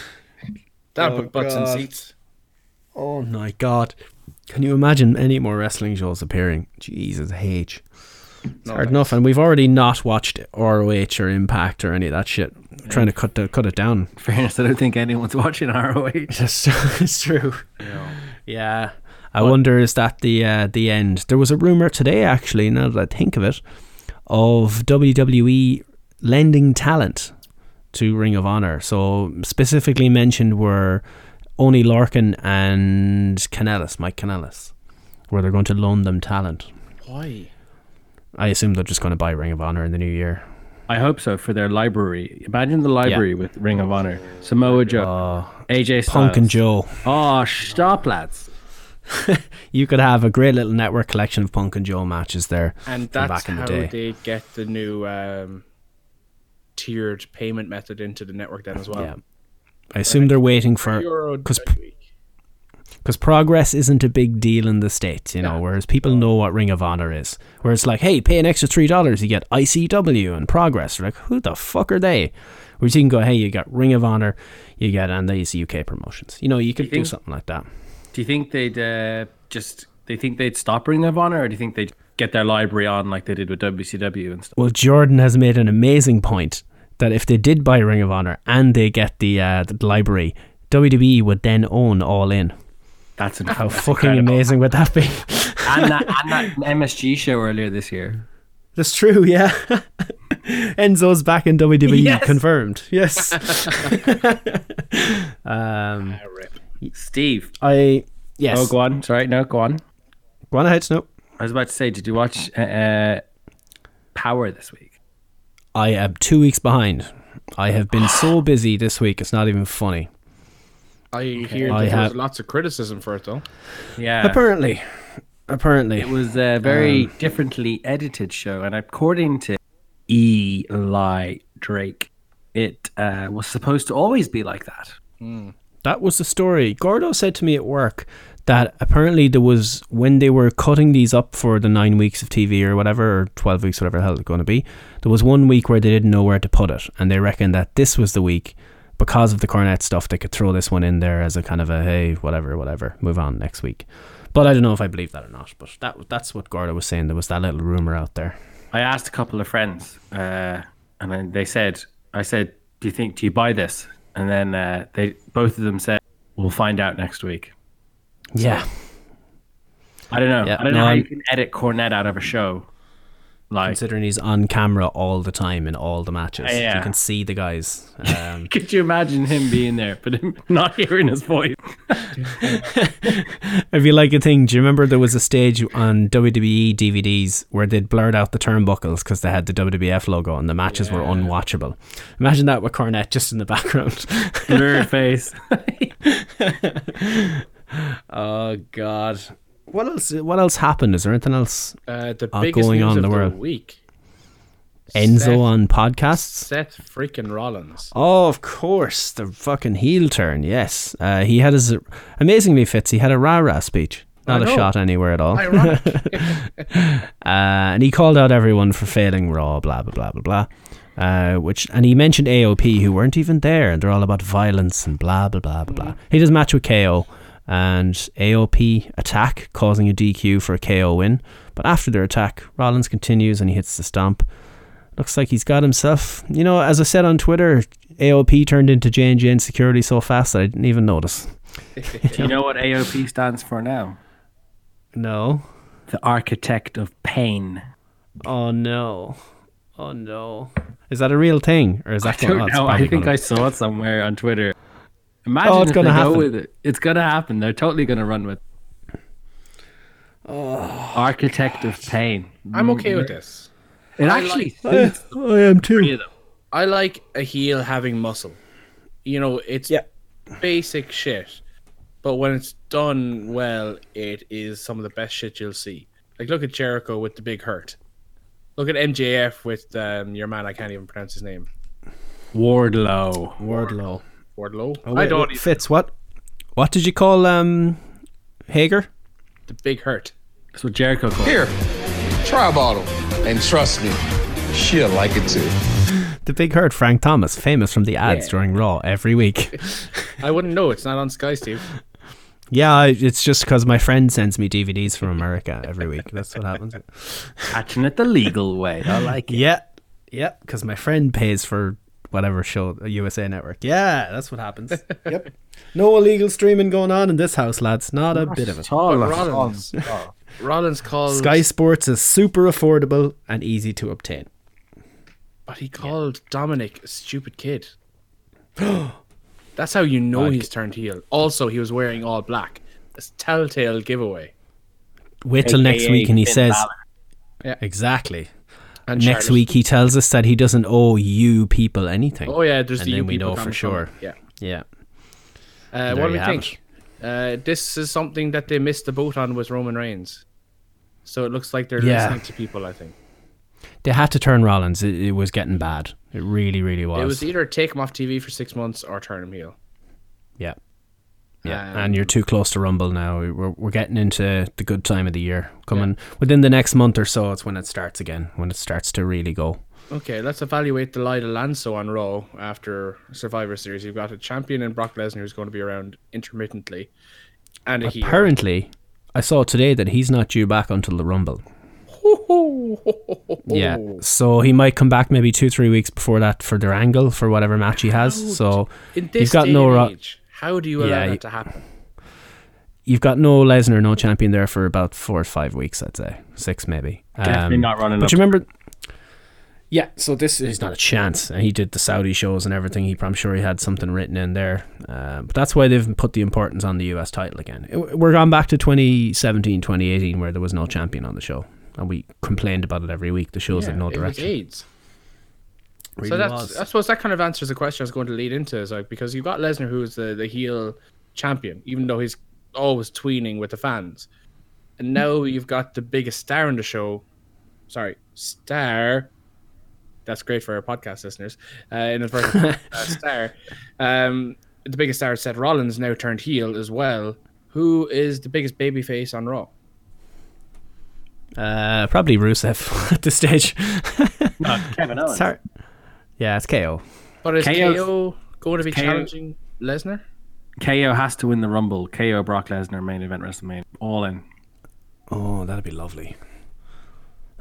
That'll Oh, put butts in seats. Oh my god. Can you imagine any more wrestling shows appearing? Jesus H. It's hard enough, and we've already not watched ROH or Impact or any of that shit. trying to cut the, cut it down. fairness, I don't think anyone's watching ROH. It's, it's true. Yeah. I wonder is that the uh, the end? There was a rumor today, actually. Now that I think of it, of WWE lending talent to Ring of Honor. So specifically mentioned were Oney Lorcan and Kanellis, Mike Kanellis, where they're going to loan them talent. Why? I assume they're just going to buy Ring of Honor in the new year. I hope so for their library. Imagine the library with Ring of Honor, Samoa Joe, Oh, AJ Styles. Punk and Joe. Oh, stop, lads! You could have a great little network collection of Punk and Joe matches there And that's back in the how day. they get the new um, tiered payment method into the network then as well. Yeah. I assume they're waiting for because because progress isn't a big deal in the states, you know. Yeah. Whereas people know what Ring of Honor is. Where it's like, hey, pay an extra three dollars, you get ICW and Progress. They're like, who the fuck are they? Whereas you can go, hey, you got Ring of Honor, you get and these UK promotions. You know, you could do think- something like that. Do you think they'd uh, just? They think they'd stop Ring of Honor, or do you think they'd get their library on like they did with WCW and stuff? Well, Jordan has made an amazing point that if they did buy Ring of Honor and they get the uh, the library, WWE would then own All In. That's an, How fucking amazing would that be? and that and that MSG show earlier this year. That's true, yeah. Enzo's back in WWE, Yes. confirmed. Yes. um, Steve. I yes. Oh, go on. Sorry, no, go on. Go on ahead, Snoop. I was about to say, did you watch uh, uh, Power this week? I am two weeks behind. I have been so busy this week. It's not even funny. I hear I that have- there's lots of criticism for it though. Yeah. Apparently, apparently, It was a very differently edited show, and according to Eli Drake, it uh, was supposed to always be like that. that was the story. Gordo said to me at work that apparently there was when they were cutting these up for the nine weeks of TV or whatever, or twelve weeks, whatever the hell it's going to be. There was one week where they didn't know where to put it, and they reckoned that this was the week because of the Cornette stuff. They could throw this one in there as a kind of a hey, whatever, whatever, move on next week. But I don't know if I believe that or not. But that that's what Gordo was saying. There was that little rumor out there. I asked a couple of friends, uh, and they said, "I said, do you think do you buy this?" And then uh, they both of them said, "We'll find out next week." Yeah. I don't know. Yeah, I don't no, know how I'm- you can edit Cornette out of a show. Like, Considering he's on camera all the time in all the matches, Yeah. you can see the guys. Um, could you imagine him being there, but him not hearing his voice? if you like a thing, do you remember there was a stage on WWE DVDs where they'd blurred out the turnbuckles because they had the WWF logo and the matches were unwatchable? Imagine that with Cornette just in the background. Blurred face. oh God! What else? What else happened? Is there anything else? Uh, the Uh, biggest going news on of the the world. week. Enzo Seth- on podcasts. Seth freaking Rollins. Oh, of course, the fucking heel turn. Yes, uh, he had his amazingly fits. He had a rah rah speech, not a shot anywhere at all. Uh, and he called out everyone for failing Raw, blah blah blah blah blah. Uh, which and he mentioned AOP who weren't even there, and they're all about violence and blah blah blah blah blah. He does match with KO, and AOP attack causing a DQ for a KO win. But after their attack, Rollins continues and he hits the stomp. Looks like he's got himself. You know, as I said on Twitter, AOP turned into J and J security so fast that I didn't even notice. Do you know what AOP stands for now? No. The Architect of Pain. Oh no. Oh no. Is that a real thing, or is that I don't know. I think I saw it somewhere on Twitter. Imagine Oh, it's if gonna they happen. go with it. It's gonna happen. They're totally gonna run with. Oh. Architect of Pain. I'm okay with this. It actually I, I am too. I like a heel having muscle. You know, it's Yeah. basic shit, but when it's done well, it is some of the best shit you'll see. Like, look at Jericho with the big hurt. Look at MJF with um, your man. I can't even pronounce his name. Wardlow. Wardlow. Wardlow. Oh, I wait, don't. wait, Fitz. What? What did you call um, Hager? The big hurt. That's what Jericho called. it. Here, try a bottle. And trust me, she'll like it too. The big hurt, Frank Thomas, famous from the ads during Raw every week. I wouldn't know. It's not on Sky, Steve. yeah, it's just because my friend sends me DVDs from America every week. That's what happens. Catching it the legal way. I like it. Yeah, yeah, because my friend pays for whatever show, a USA Network. Yeah, that's what happens. yep. No illegal streaming going on in this house, lads. Not a bit of it. Oh, But Rollins. Rollins called. Sky Sports is super affordable and easy to obtain. But he called Dominic a stupid kid. That's how you know he's turned heel. Also, he was wearing all black. It's telltale giveaway. Wait till next week and he Finn says Balor. Yeah. exactly. And Next Charlotte. week he tells us that he doesn't owe you people anything. Oh yeah, there's and the then you we know for sure. Yeah. Yeah. Uh, what do we think? Uh, this is something that they missed the boat on with Roman Reigns. So it looks like they're Yeah. listening to people. I think They had to turn Rollins. It, it was getting bad. It really, really was. it was either take him off TV for six months or turn him heel. yeah. Yeah, Um, and you're too close to Rumble now. We're, we're getting into the good time of the year. Coming within the next month or so, it's when it starts again, when it starts to really go. Okay, let's evaluate the Lida Lanso on Raw after Survivor Series. You've got a champion in Brock Lesnar who's going to be around intermittently, and heel. Apparently, I saw today that he's not due back until the Rumble. Yeah, so he might come back maybe two, three weeks before that for their angle for whatever match he has. So In this you've got no Ro- age, how do you allow Yeah, that to happen? you've got no Lesnar, no champion there for about four or five weeks, I'd say six maybe. Definitely Um, not running But up. you remember? Yeah, so this is not a chance. And he did the Saudi shows and everything. He, I'm sure he had something written in there. Uh, but that's why they've put the importance on the US title again. It- we're gone back to 2017, 2018, where there was no champion on the show. And we complained about it every week. The shows had no it was direction. AIDS. Really so that's was. I suppose that kind of answers the question I was going to lead into is like because you've got Lesnar who's the, the heel champion, even though he's always tweening with the fans. And now you've got the biggest star in the show. Sorry, star. That's great for our podcast listeners. Uh, in the first uh, star, um, the biggest star, Seth Rollins, now turned heel as well. Who is the biggest babyface on Raw? Uh, probably Rusev at this stage. Kevin Owens. Sorry. Yeah, it's KO. But is KO KO going to be KO challenging Lesnar? KO has to win the Rumble. KO Brock Lesnar main event WrestleMania. All in. Oh, that'd be lovely.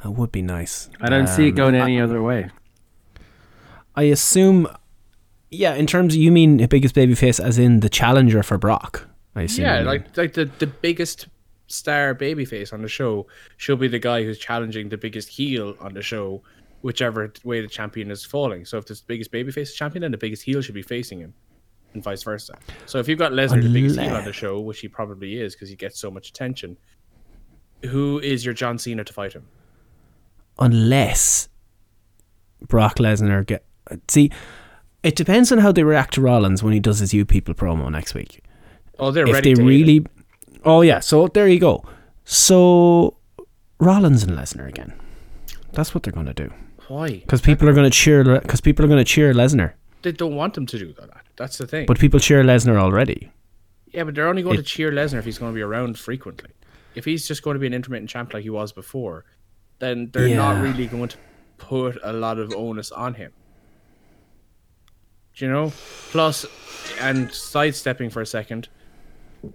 That would be nice. I don't see it Um, going any other way. I assume. Yeah, in terms of you mean the biggest babyface, as in the challenger for Brock. I assume. Yeah, like like the, the biggest star babyface on the show should be the guy who's challenging the biggest heel on the show, whichever way the champion is falling. So if the biggest babyface champion, then the biggest heel should be facing him, and vice versa. So if you've got Lesnar, the biggest heel on the show, which he probably is because he gets so much attention, who is your John Cena to fight him? unless Brock Lesnar get see. It depends on how they react to Rollins when he does his "You People" promo next week. Oh, they're if ready. they really, oh yeah, so there you go. So Rollins and Lesnar again. That's what they're going to do why? because people are going to cheer because people are going to cheer Lesnar, They don't want him to do that. That's the thing. but people cheer Lesnar already. Yeah, but they're only going It- to cheer Lesnar if he's going to be around frequently. If he's just going to be an intermittent champ like he was before, then they're not really going to put a lot of onus on him. Do you know? Plus, and sidestepping for a second,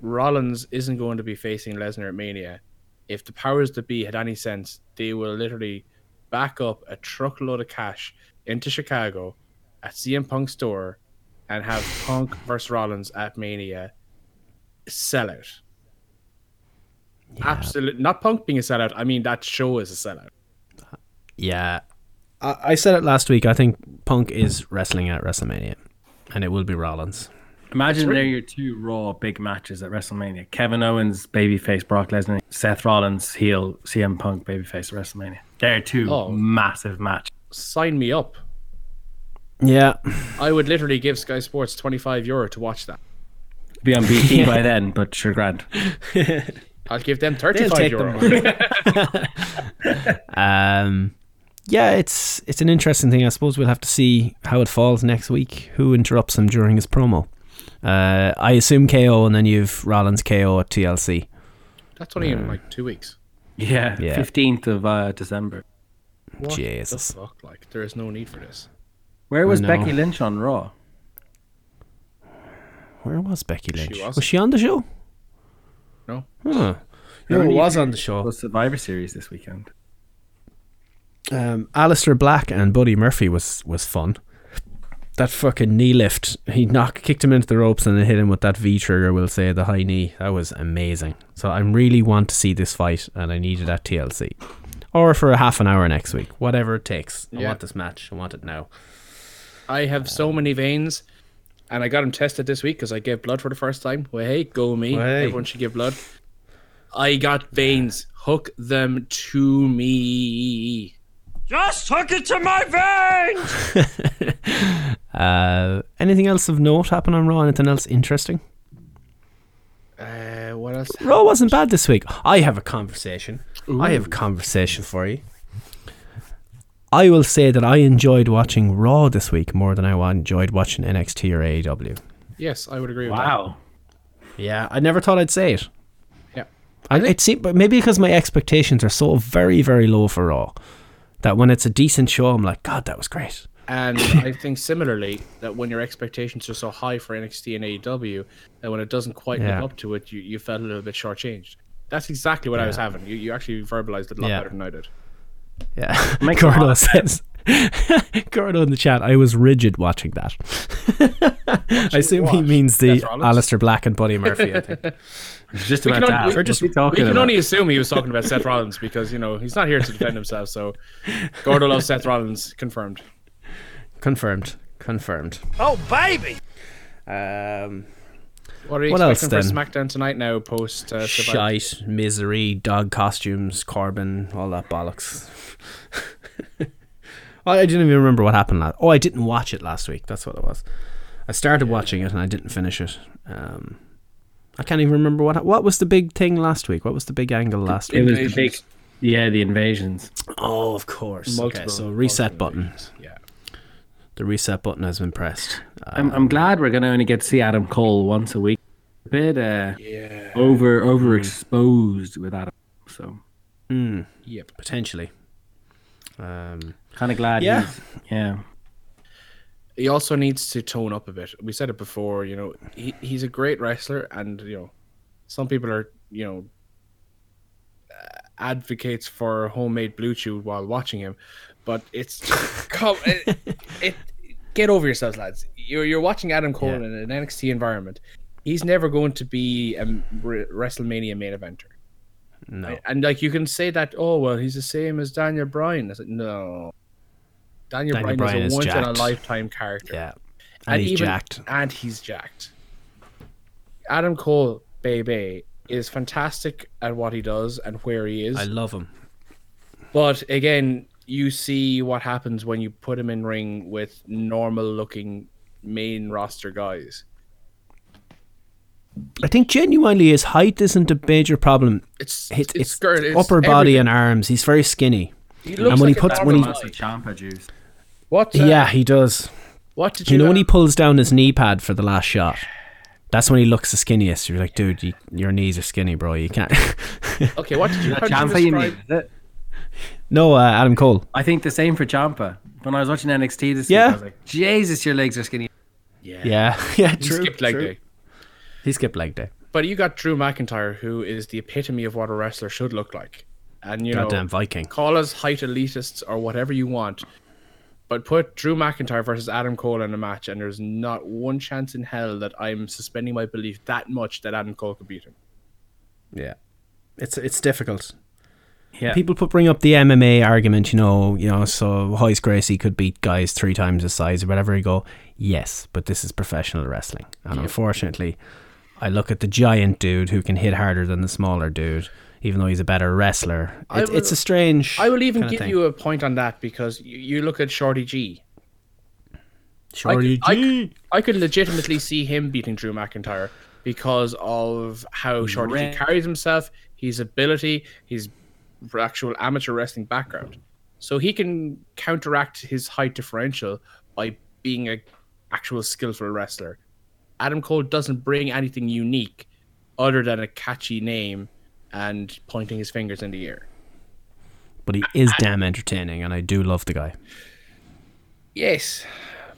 Rollins isn't going to be facing Lesnar at Mania. If the powers that be had any sense, they will literally back up a truckload of cash into Chicago at CM Punk's store and have Punk versus Rollins at Mania sellout. Absolute, not Punk being a sellout. I mean that show is a sellout. Yeah, I, I said it last week. I think Punk is wrestling at WrestleMania, and it will be Rollins. Imagine they're your two Raw big matches at WrestleMania. Kevin Owens, babyface, Brock Lesnar, Seth Rollins, heel, CM Punk, babyface at WrestleMania. They're two Oh. massive matches. Sign me up. Yeah, I would literally give Sky Sports twenty five euro to watch that. Be on BT by then, but sure, grand. I'll give them thirty five take euro. the Um, yeah, it's it's an interesting thing. I suppose we'll have to see how it falls next week. Who interrupts him during his promo? Uh, I assume KO, and then you've Rollins KO at TLC. That's only in like two weeks. Yeah, Yeah. fifteenth of uh, December. What Jesus. the fuck? Like there is no need for this. Where was. Becky Lynch on Raw? Where was Becky Lynch? wasn't. was she on the show? No. Huh. No, it was on the show. Was Survivor Series this weekend? Um, Aleister Black and Buddy Murphy was was fun. That fucking knee lift, he knocked, kicked him into the ropes and then hit him with that V trigger. We'll say the high knee. That was amazing. So I really want to see this fight, and I need it at TLC, or for a half an hour next week, whatever it takes. I Yeah. want this match. I want it now. I have so um, many veins, and I got them tested this week because I gave blood for the first time. Well, hey, go me! Hey. Everyone should give blood. I got veins. Hook them to me. Just hook it to my veins! Uh, anything else of note happen on Raw? Anything else interesting? Uh, what else? Raw wasn't bad this week. I have a conversation. I have a conversation for you. I will say that I enjoyed watching Raw this week more than I enjoyed watching NXT or AEW. Yes, I would agree with Wow. Yeah, I never thought I'd say it. Yeah. I, it seemed, but maybe because my expectations are so very, very low for Raw, that when it's a decent show, I'm like, God, that was great. And I think similarly that when your expectations are so high for NXT and AEW, that when it doesn't quite Yeah. live up to it, you, you felt a little bit shortchanged. That's exactly what I was having. You, you actually verbalized it a lot Yeah. better than I did. Yeah, Makes a lot Gordo of says. Gordo in the chat, I was rigid watching that. I assume he means the Seth Aleister Black and Buddy Murphy. I think. It's just We about can, that. only, We're we, just we talking can about. only assume he was talking about Seth Rollins because you know he's not here to defend himself. So Gordo loves Seth Rollins, confirmed. Confirmed. Confirmed. Oh, baby! Um, What are you What else expecting for then? SmackDown tonight? Now post uh, Survivor? shite, misery, dog costumes, Corbin, all that bollocks. I didn't even remember what happened last. Oh, I didn't watch it last week. That's what it was. I started watching it and I didn't finish it. Um, I can't even remember what what was the big thing last week. What was the big angle last It week? It was the big, yeah, the invasions. Oh, of course. okay, so reset multiple button. invasions, Yeah. The reset button has been pressed. I'm, I'm glad we're gonna only get to see Adam Cole once a week. A bit uh, Yeah. over overexposed with Adam, so Mm, Yep. potentially. Um, kind of glad. Yeah. he's, yeah. He also needs to tone up a bit. We said it before. You know, he, he's a great wrestler, and you know, some people are you know advocates for homemade blue chew while watching him, but it's come it, it get over yourselves, lads. You're you're watching Adam Cole Yeah. in an NXT environment. He's never going to be a WrestleMania main eventer. No. And like you can say that, oh well, he's the same as Daniel Bryan. I said, no. Daniel, Daniel Bryan, Bryan is is a once in a lifetime character. Yeah. And, he's even- jacked. And he's jacked. Adam Cole, baby, is fantastic at what he does and where he is. I love him. But again, you see what happens when you put him in ring with normal looking main roster guys. I think genuinely his height isn't a major problem. It's It's, it's, skirt- it's upper body everything. and arms. He's very skinny. He looks and when he like a puts- when he- normal Massive guy. Champa juice. What? uh, yeah, he does. What did you, You know when he pulls down his knee pad for the last shot? That's when he looks the skinniest. You're like, dude, you, your knees are skinny, bro. You can't. Okay, what did you? How That did Ciampa you describe? mean, no, uh, Adam Cole. I think the same for Ciampa. When I was watching NXT this Yeah. week, I was like, Jesus, your legs are skinny. Yeah, Yeah, yeah, he true. skipped leg true. day. He skipped leg day. But you got Drew McIntyre, who is the epitome of what a wrestler should look like. And you Goddamn know, Viking. call us height elitists or whatever you want, but put Drew McIntyre versus Adam Cole in a match, and there's not one chance in hell that I'm suspending my belief that much that Adam Cole could beat him. Yeah, it's it's difficult. Yeah. People put bring up the MMA argument, you know, you know, so Royce Gracie could beat guys three times his size or whatever. You go, yes, but this is professional wrestling, and unfortunately, I look at the giant dude who can hit harder than the smaller dude, even though he's a better wrestler. I It, it's a strange. I will even give you a point on that because you, you look at Shorty G. Shorty I, G. I, I could legitimately see him beating Drew McIntyre because of how Shorty G carries himself, his ability, his actual amateur wrestling background. So he can counteract his height differential by being a actual skillful wrestler. Adam Cole doesn't bring anything unique other than a catchy name and pointing his fingers in the air. but he is damn entertaining, and I do love the guy. Yes,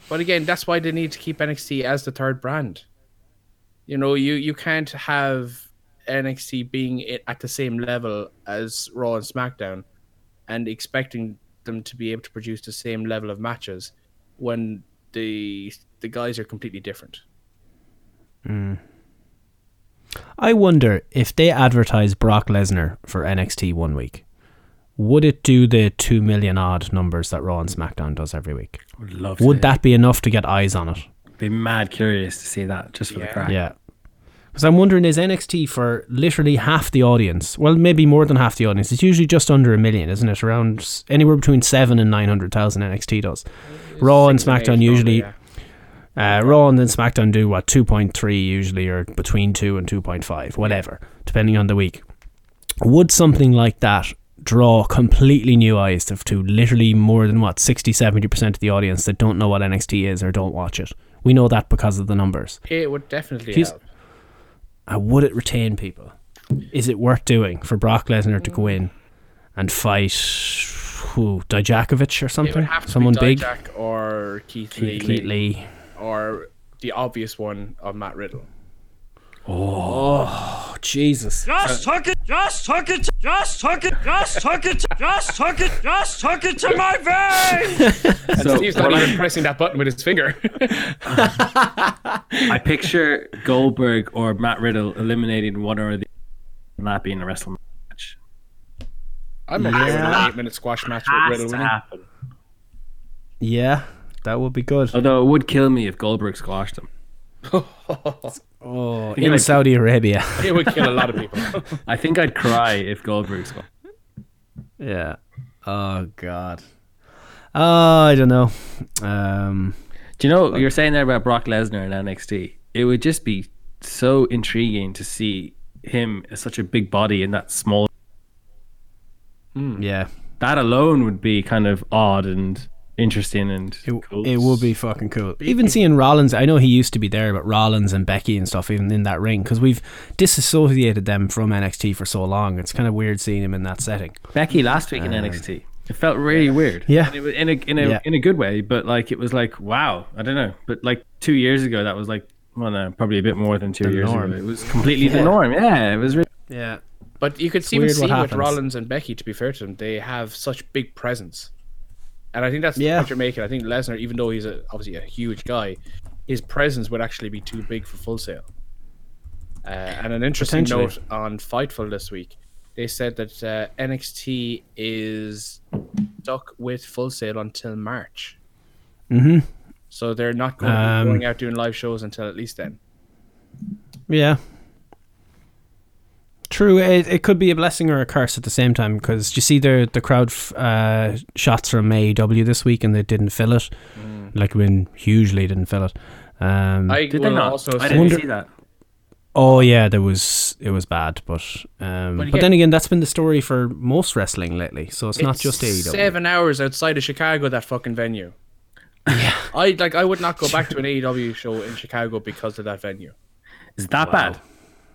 but again, that's why they need to keep NXT as the third brand. You know, you you can't have NXT being it at the same level as Raw and SmackDown, and expecting them to be able to produce the same level of matches when the the guys are completely different. Hmm. I wonder if they advertise Brock Lesnar for NXT one week, would it do the two million odd numbers that Raw and SmackDown does every week? Would love Would to that be enough to get eyes on it? be mad curious to see that just for Yeah. the crack. Yeah. Because I'm wondering, is NXT for literally half the audience? Well, maybe more than half the audience. It's usually just under a million, isn't it? Around anywhere between seven and nine hundred thousand NXT does. Raw and Six and SmackDown probably, usually, yeah. Uh, Raw and then SmackDown do what two point three usually, or between two and two point five, whatever, depending on the week. Would something like that draw completely new eyes to, to literally more than what 60 70% of the audience that don't know what NXT is or don't watch it? We know that because of the numbers. It would definitely He's- help. Uh, would it retain people? Is it worth doing for Brock Lesnar to go in and fight who Dijakovic or something? would have to Someone big? Or Keith, Lee, Keith Lee. Or the obvious one of Matt Riddle. Oh Jesus! Just took it, just took it, just took it, just took it, just took it, just took it to my veins. So Steve's not even pressing that button with his finger. I picture Goldberg or Matt Riddle eliminating one or the and that being a wrestling match. I'm okay with an eight minute squash match with Has Riddle to winning. happen. Yeah, that would be good. Although it would kill me if Goldberg squashed him. Oh, you in like- Saudi Arabia. It would kill a lot of people. I think I'd cry if Goldberg squashed. yeah. Oh God. Oh, I don't know. Um, Do you know you're saying there about Brock Lesnar and NXT? It would just be so intriguing to see him as such a big body in that small. yeah. That alone would be kind of odd and interesting and It, cool. it would be fucking cool. Even seeing Rollins, I know he used to be there, but Rollins and Becky and stuff, even in that ring, because we've disassociated them from NXT for so long. It's kind of weird seeing him in that setting. Becky last week in um, NXT. It felt really weird. Yeah. And it was in a in a Yeah. in a good way, but like it was like wow, I don't know. But like two years ago, that was like well, no, probably a bit more than two The years norm. ago. It was completely the norm. Yeah, it was. Really, Yeah. But you could even see with. Rollins and Becky, to be fair to them, they have such big presence. And I think that's Yeah. the point you're making. I think Lesnar, even though he's a, obviously a huge guy, his presence would actually be too big for Full Sail. Uh, and an interesting note on Fightful this week, they said that uh, NXT is stuck with Full Sail until March. Mm-hmm. So they're not going, Um, going out doing live shows until at least then. Yeah. True, it, it could be a blessing or a curse at the same time because you see the the crowd f- uh, shots from AEW this week and they didn't fill it, like when hugely didn't fill it. Um, I Did will they not? also I say- didn't wonder- see that. oh yeah, there was it was bad, but um, But but, then again, that's been the story for most wrestling lately, so it's, not just AEW. Seven hours outside of Chicago, that fucking venue. Yeah, I like. I would not go back to an AEW show in Chicago because of that venue. Is that bad?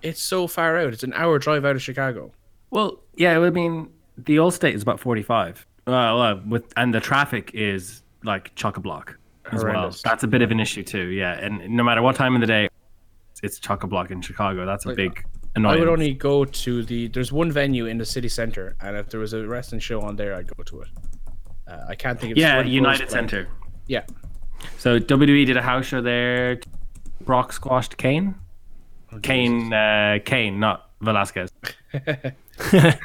It's so far out. It's an hour drive out of Chicago. Well, yeah. I mean, the old state is about forty-five. Well, uh, with and the traffic is like chock a block as well. That's a bit of an issue too. Yeah, and no matter what time of the day, it's chock a block in Chicago. That's a big annoyance. I would only go to the. There's one venue in the city center, and if there was a wrestling show on there, I'd go to it. Uh, I can't think of yeah, United. Center. Yeah, So WWE did a house show there. Brock squashed Kane. Kane, uh, Kane, not Velasquez. um,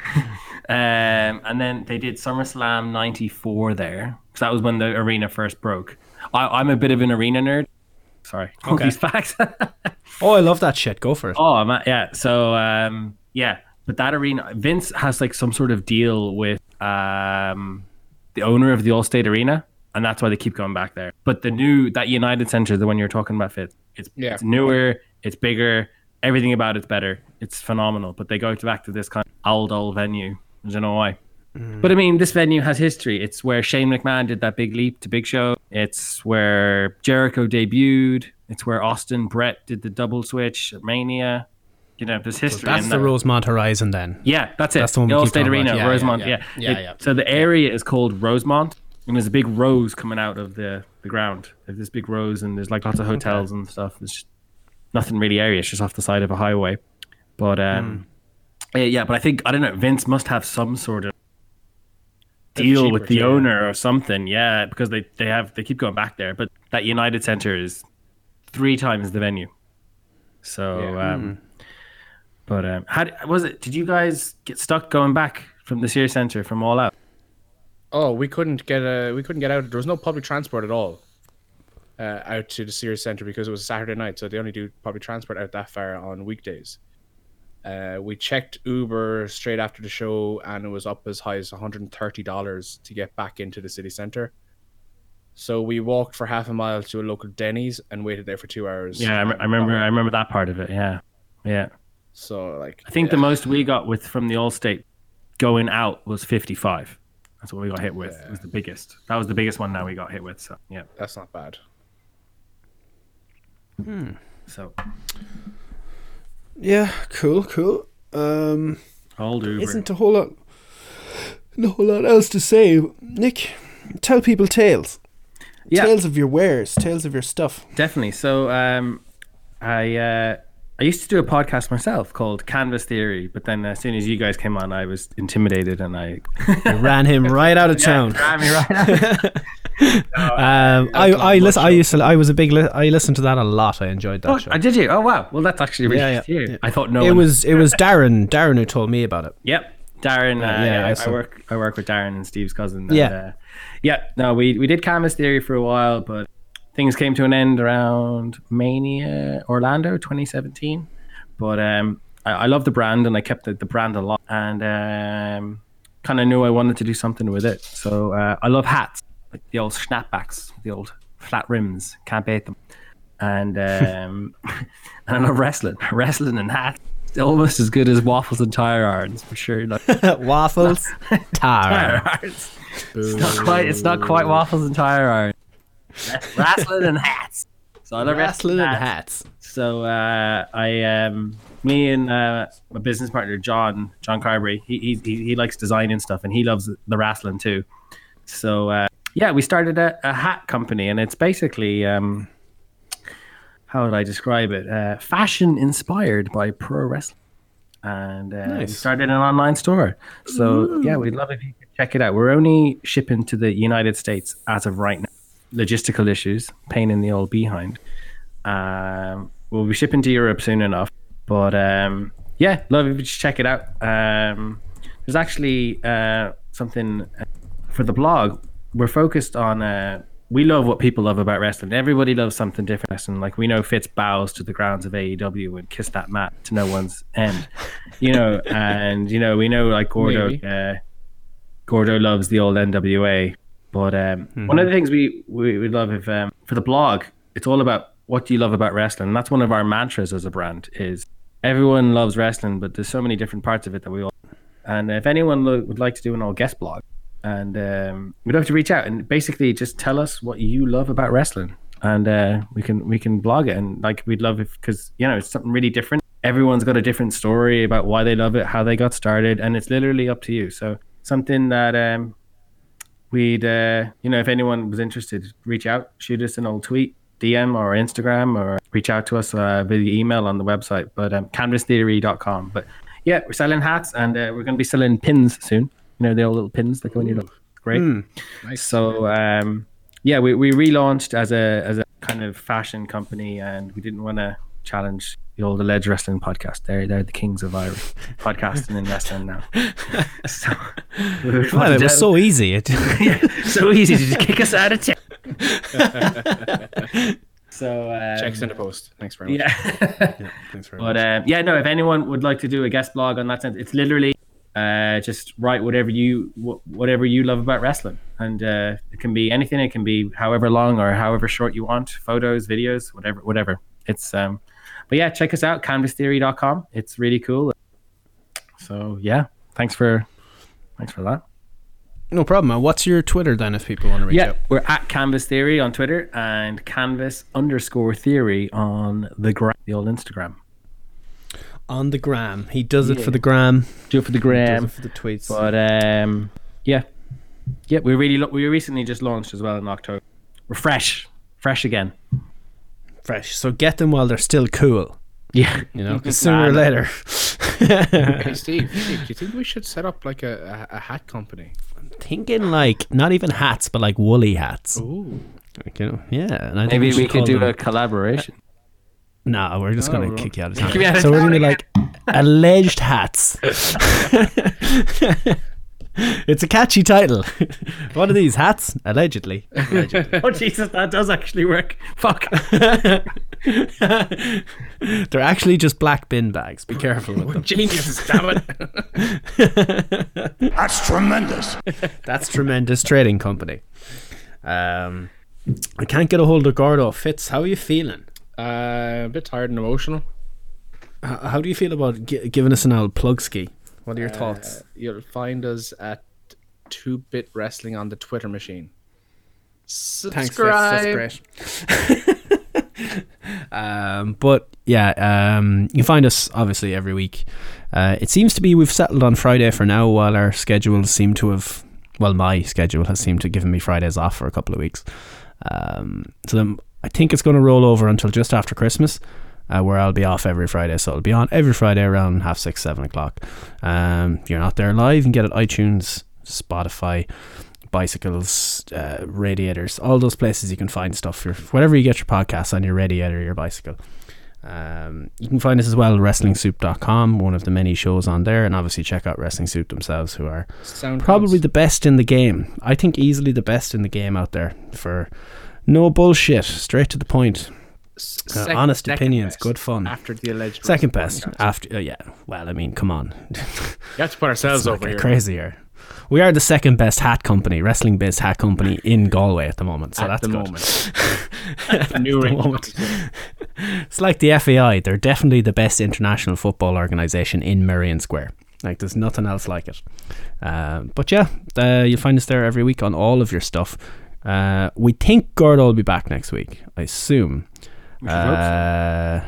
and then they did SummerSlam '94 there, because that was when the arena first broke. I, I'm a bit of an arena nerd. Sorry, Okay. these facts. Oh, I love that shit. Go for it. Oh, man, yeah. So, um, yeah, but that arena, Vince has like some sort of deal with um, the owner of the Allstate Arena, and that's why they keep going back there. But the new that United Center, the one you're talking about, Fit, it's Yeah. it's newer, it's bigger, everything about it's better. It's phenomenal. But they go back to this kind of old old venue. I don't know why. Mm. But I mean, this venue has history. It's where Shane McMahon did that big leap to Big Show. It's where Jericho debuted. It's where Austin Bret did the double switch at Mania. You know, there's history. That's the that. Rosemont Horizon then. Yeah, that's it. That's the one the Allstate talking Arena. Yeah, Rosemont. yeah. Yeah, Yeah, It- yeah. So the area is called Rosemont, and there's a big rose coming out of the, the ground. There's this big rose, and there's like lots of hotels and stuff. There's just nothing really area. It's just off the side of a highway. But um, eh, yeah, but I think I don't know. Vince must have some sort of deal cheaper with the too. owner or something. Yeah, because they they have they keep going back there. But that United Center is three times the venue. So, Yeah. um, but um, how was it? Did you guys get stuck going back from the Sears Center from All Out? Oh, we couldn't get a we couldn't get out. There was no public transport at all uh, out to the Sears Center because it was a Saturday night, so they only do public transport out that far on weekdays. Uh, we checked Uber straight after the show, and it was up as high as one hundred and thirty dollars to get back into the city center. So we walked for half a mile to a local Denny's and waited there for two hours. Yeah, I, I remember. I remember that part of it. Yeah, yeah. So like, I think the most we got with from the Allstate going out was fifty five. That's what we got hit with. It was the biggest. That was the biggest one. Now we got hit with. So yeah. that's not bad. So Yeah, cool, cool. Um, hold Uber. isn't a whole lot, no whole lot else to say. Nick, tell people tales. Yeah. Tales of your wares, tales of your stuff. Definitely. So um, I uh, I used to do a podcast myself called Canvas Theory, but then as soon as you guys came on, I was intimidated and I ran him right out of town. ran me right out. Um, I I listen. I used to. I was a big. Li- I listened to that a lot. I enjoyed that Oh, show. I did you? Oh wow! Well, that's actually really Yeah, yeah, yeah. I thought no. it one- was. It was Darren. Darren who told me about it. Yep, Darren. Uh, yeah, yeah, I I, work. I work with Darren and Steve's cousin. and, Yeah. uh, yeah. No, we we did Canvas Theory for a while, but things came to an end around Mania Orlando 2017. But um, I, I love the brand and I kept the, the brand a lot, and um, kind of knew I wanted to do something with it. So uh, I love hats, like the old snapbacks, the old flat rims. Can't beat them. And um, and I love wrestling, wrestling and hats. Almost as good as waffles and tire irons for sure. Like, Waffles, tar. tire irons. It's not quite. It's not quite waffles and tire irons. Wrestling and hats. So I love Wrestling and hats. So uh, I, um, me and uh, my business partner John, John Carberry, he, he he likes designing stuff and he loves the wrestling too. So uh, yeah, we started a, a hat company and it's basically um, how would I describe it? Uh, fashion inspired by pro wrestling. and uh, we started an online store. So yeah, we'd love if you could check it out. We're only shipping to the United States as of right now. Logistical issues, pain in the old behind. Um, we'll be shipping to Europe soon enough, but um, yeah, love if you just check it out. Um, there's actually uh, something uh, for the blog. We're focused on. Uh, we love what people love about wrestling. Everybody loves something different. Wrestling. Like we know Fitz bows to the grounds of AEW and kiss that mat to no one's end. You know, and you know we know like Gordo. Uh, Gordo loves the old NWA. But um, one of the things we, we would love if um, for the blog, it's all about what do you love about wrestling. And that's one of our mantras as a brand is everyone loves wrestling, but there's so many different parts of it that we all. And if anyone lo- would like to do an all guest blog, and um, we'd have to reach out and basically just tell us what you love about wrestling, and uh, we can we can blog it. And like we'd love if because you know it's something really different. Everyone's got a different story about why they love it, how they got started, and it's literally up to you. So something that um, we'd uh, you know if anyone was interested reach out shoot us an old tweet dm or instagram or reach out to us uh, via email on the website but um, canvastheory.com but yeah we're selling hats and uh, we're going to be selling pins soon. You know the old little pins that go in your look great Nice. so um, yeah we, we relaunched as a as a kind of fashion company and we didn't want to challenge the old alleged wrestling podcast they're they're the kings of irish podcasting and wrestling now so Well, it was so easy. It, so easy to just kick us out of town. so um, Checks in the post. Thanks very much. yeah, Thanks very much. but um, yeah, no. If anyone would like to do a guest blog on that sense, it's literally uh, just write whatever you wh- whatever you love about wrestling, and uh, it can be anything. It can be however long or however short you want, photos, videos, whatever, whatever. It's um, but yeah, check us out, canvastheory.com. It's really cool. So yeah, thanks for thanks for that. no problem. What's your Twitter then if people want to reach Yeah, out? we're at Canvas Theory on Twitter and Canvas underscore Theory on the gra- the old Instagram. On the gram. He does it for the gram. Do it for the gram, it for the tweets. but um, yeah, yeah, we really lo- we recently just launched as well in October. We're fresh, fresh again. Fresh. So get them while they're still cool. Yeah, You know, 'cause sooner or later. Hey Steve, Steve, do you think we should set up like a, a, a hat company? I'm thinking like not even hats, but like woolly hats. Ooh. Like, you know, yeah. And I think maybe we should could do them- a collaboration. No, we're just gonna oh. kick you out of town. me out of so we're gonna be like alleged hats. it's a catchy title. what are these hats? Allegedly. Allegedly. oh Jesus, that does actually work. Fuck. They're actually just black bin bags. Be careful with them. Geniuses, damn it. That's tremendous. That's tremendous trading company. Um, I can't get a hold of Gordo Fitz. How are you feeling? Uh, a bit tired and emotional. H- How do you feel about gi- giving us an old plug ski? What are your thoughts? Uh, you'll find us at Two Bit Wrestling on the Twitter machine. Subscribe. Fitz. That's great. um, but yeah, um, you find us obviously every week. Uh, it seems to be we've settled on Friday for now, while our schedules seem to have. Well, my schedule has seemed to have given me Fridays off for a couple of weeks. Um, so then I think it's going to roll over until just after Christmas, uh, where I'll be off every Friday. So it'll be on every Friday around half six, seven o'clock. Um, if you're not there live, you can get it iTunes, Spotify, bicycles, uh, radiators, all those places you can find stuff for whatever you get your podcasts on your radiator, your bicycle. Um, you can find us as well at WrestlingSoup.com, one of the many shows on there, and obviously check out Wrestling Soup themselves, who are Sound probably clouds. the best in the game. I think easily the best in the game out there for no bullshit, straight to the point. Uh, second- honest opinions, good fun. After the alleged Second best after, uh, yeah. Well, I mean, come on, You have to put ourselves over here. crazy here. We are the second best hat company, wrestling based hat company in Galway at the moment. So at that's the good. moment. the new ring. moment. It's like the FAI. They're definitely the best international football organisation in Merrion Square. Like there's nothing else like it. Um, but yeah, uh, you'll find us there every week on all of your stuff. Uh, we think Gordo will be back next week. I assume. Uh,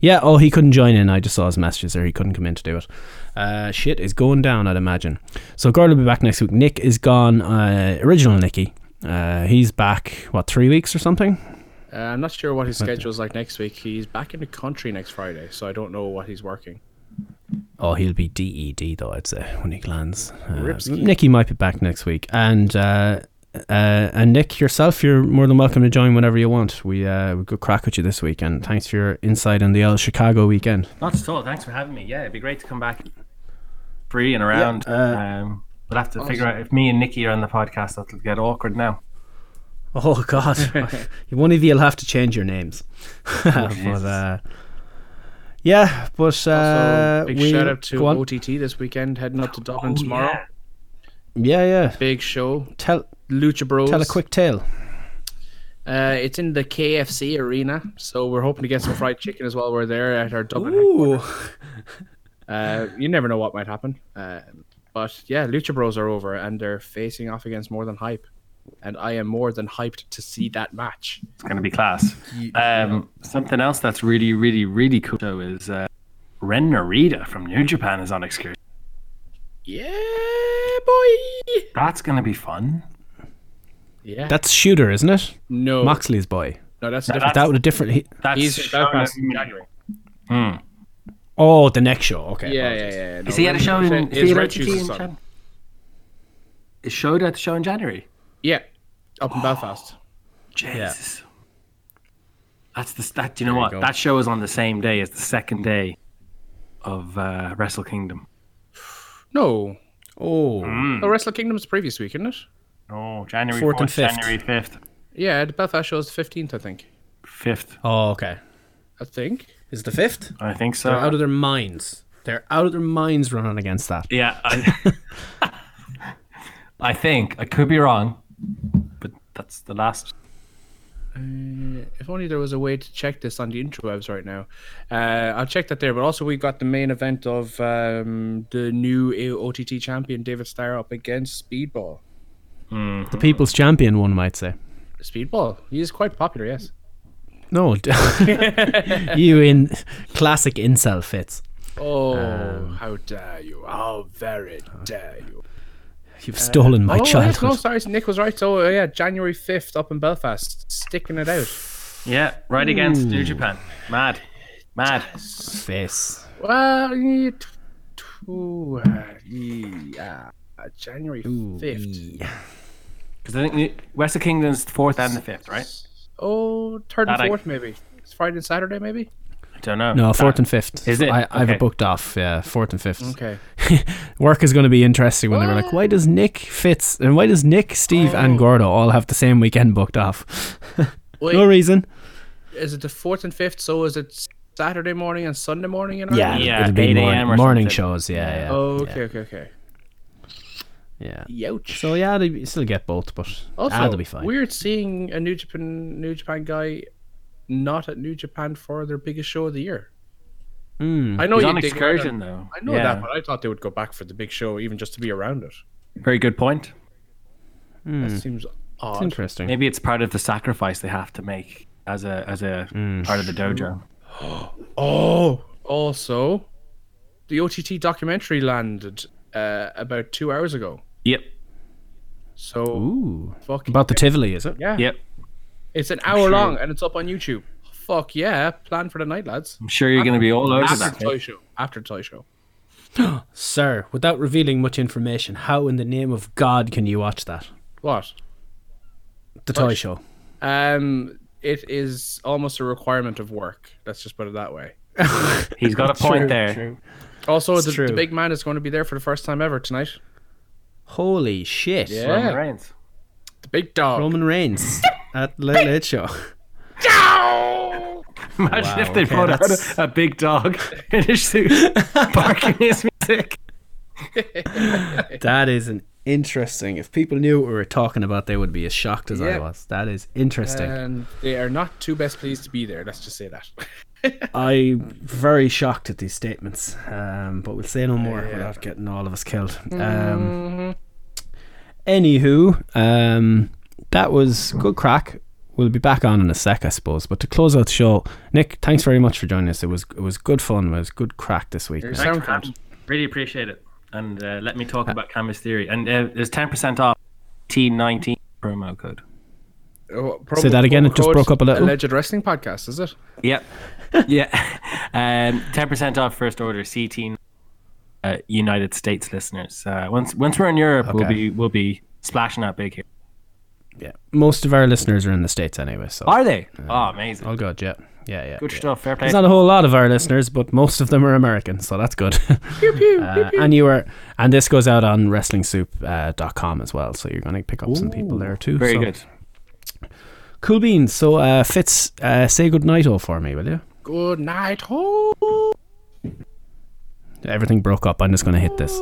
Yeah. Oh, he couldn't join in. I just saw his messages there. He couldn't come in to do it. Uh, shit is going down. I'd imagine. So Gordo will be back next week. Nick is gone. Uh, original Nicky. Uh, he's back. What three weeks or something? Uh, I'm not sure what his schedule is like next week. He's back in the country next Friday, so I don't know what he's working. Oh, he'll be DED though. I'd say when he lands. Uh, Nicky might be back next week, and uh, and Nick yourself, you're more than welcome to join whenever you want. We uh, we good crack with you this week, and thanks for your insight on the old Chicago weekend. Not at all. Thanks for having me. Yeah, it'd be great to come back free and around. uh, um, we'll have to figure out if me and Nikki are on the podcast. That'll get awkward now. Oh God, one of you'll have to change your names. but uh, yeah, but uh, Also, big we- shout out to. OTT this weekend, heading up to Dublin Oh, tomorrow. yeah. Yeah, yeah. Big show. Tell Lucha Bros. tell a quick tale. Uh, it's in the KFC arena, so we're hoping to get some fried chicken as well. We're there at our Dublin. Ooh. Uh, you never know what might happen. Uh, but yeah, Lucha Bros are over and they're facing off against More Than Hype, and I am more than hyped to see that match. It's going to be class. Um, something else that's really, really, really cool though is uh, Ren Narita from New Japan is on excursion. Yeah, boy. That's going to be fun. Yeah. That's Shooter, isn't it? no, Moxley's boy. no, that's No, different. That would a different. He, That's He's in Belfast in January. Hmm. oh, the next show. Okay. Yeah, yeah, apologies. yeah. No, Is he at a show in? Is Is he at Red Shoes' in son. Jan- Is showed at the show in January? Yeah, up in Belfast. Jesus. That's the that. Do you know There what? go. That show is on the same day as the second day of uh, Wrestle Kingdom. No, Oh, the Wrestle Kingdom's the previous week, isn't it? Oh, January Fourth and fifth. January fifth, Yeah, the Belfast show is the fifteenth, I think. fifth. oh, okay. I think. Is the fifth? I think so. They're out of their minds. They're out of their minds running against that. Yeah, I, I think I could be wrong, but that's the last. Uh, if only there was a way to check this on the interwebs right now. Uh, I'll check that there. But also, we've got the main event of um, the new OTT champion David Starr up against Speedball. The people's champion, one might say. Speedball, he is quite popular. Yes. No, you in classic incel fits. Oh, how dare you! How very dare you! You've stolen my oh, yes, no, sorry, Nick was right. So uh, yeah, January fifth up in Belfast, sticking it out. Yeah, right against New Japan. Mad, mad. Face. Well, yeah, t- t- uh, yeah, uh, January fifth. Because I think Wrestle Kingdom's the fourth and the fifth, right? Oh, third and That I- fourth, maybe. It's Friday and Saturday, maybe. I don't know. No, fourth That- and fifth. Is it? I, I have Okay. it booked off. Yeah, fourth and fifth. Okay. Work is going to be interesting when they were like, why does Nick Fitz and why does Nick, Steve, and Gordo all have the same weekend booked off? Wait, no reason. is it the fourth and fifth? So is it Saturday morning and Sunday morning in Yeah, Yeah, it'll be 8 morning, a.m. or morning something. shows. Yeah, yeah. Oh, okay, okay, okay. yeah. Youch. So yeah, they still get both, but also, ah, they'll be fine. weird seeing a New Japan New Japan guy not at New Japan for their biggest show of the year. Mm. I know He's you on dig excursion Ireland. though. I know Yeah. that, but I thought they would go back for the big show, even just to be around it. Very good point. Hmm. That seems It's interesting. Maybe it's part of the sacrifice they have to make as a as a part of the dojo. Oh, also, the OTT documentary landed uh, about two hours ago. Yep. So, Ooh. About the Tivoli, is it? yeah, Yep. It's an hour long and it's up on YouTube. Fuck yeah! Plan for the night, lads. I'm sure you're going to be all over After that. the toy show. After toy show. Sir, without revealing much information, how in the name of God can you watch that? What? The toy show. Um, it is almost a requirement of work. Let's just put it that way. He's got a point True, there. true. Also, the, true. the big man is going to be there for the first time ever tonight. Holy shit. Yeah. Roman Reigns. The big dog. Roman Reigns at Late Late Show. Imagine if they okay, brought out a, a big dog in his suit barking his music. That is an interesting. If people knew what we were talking about, they would be as shocked as I was. That is interesting. And they are not too best pleased to be there. Let's just say that. I'm very shocked at these statements, um, but we'll say no more without getting all of us killed. Um, anywho, um, that was good crack. We'll be back on in a sec, I suppose. But to close out the show, Nick, thanks very much for joining us. It was it was good fun. It was good crack this week. Thanks for having me. Really appreciate it. And uh, let me talk about Canvas Theory. And uh, there's 10% off T19 promo code. Oh, Say that again, it just broke up a little. Alleged Wrestling Podcast, is it? Yep. yeah. Um, 10% off first order CT uh, United States listeners. Uh, once once we're in Europe, we'll be we'll be splashing out big here. Yeah, most of our listeners are in the states anyway. So Are they? oh, amazing! all good. Yeah, yeah, yeah. Good yeah. stuff. Fair play. There's not a whole lot of our listeners, but most of them are American, so that's good. Pew, pew, uh, pew, and you are, and this goes out on WrestlingSoup.com uh, dot com as well, so you're going to pick up some people there too. Very so- good. Cool beans. So, uh, Fitz, uh, say good night, all for me, will you? Good night. Oh. Everything broke up. I'm just going to hit this.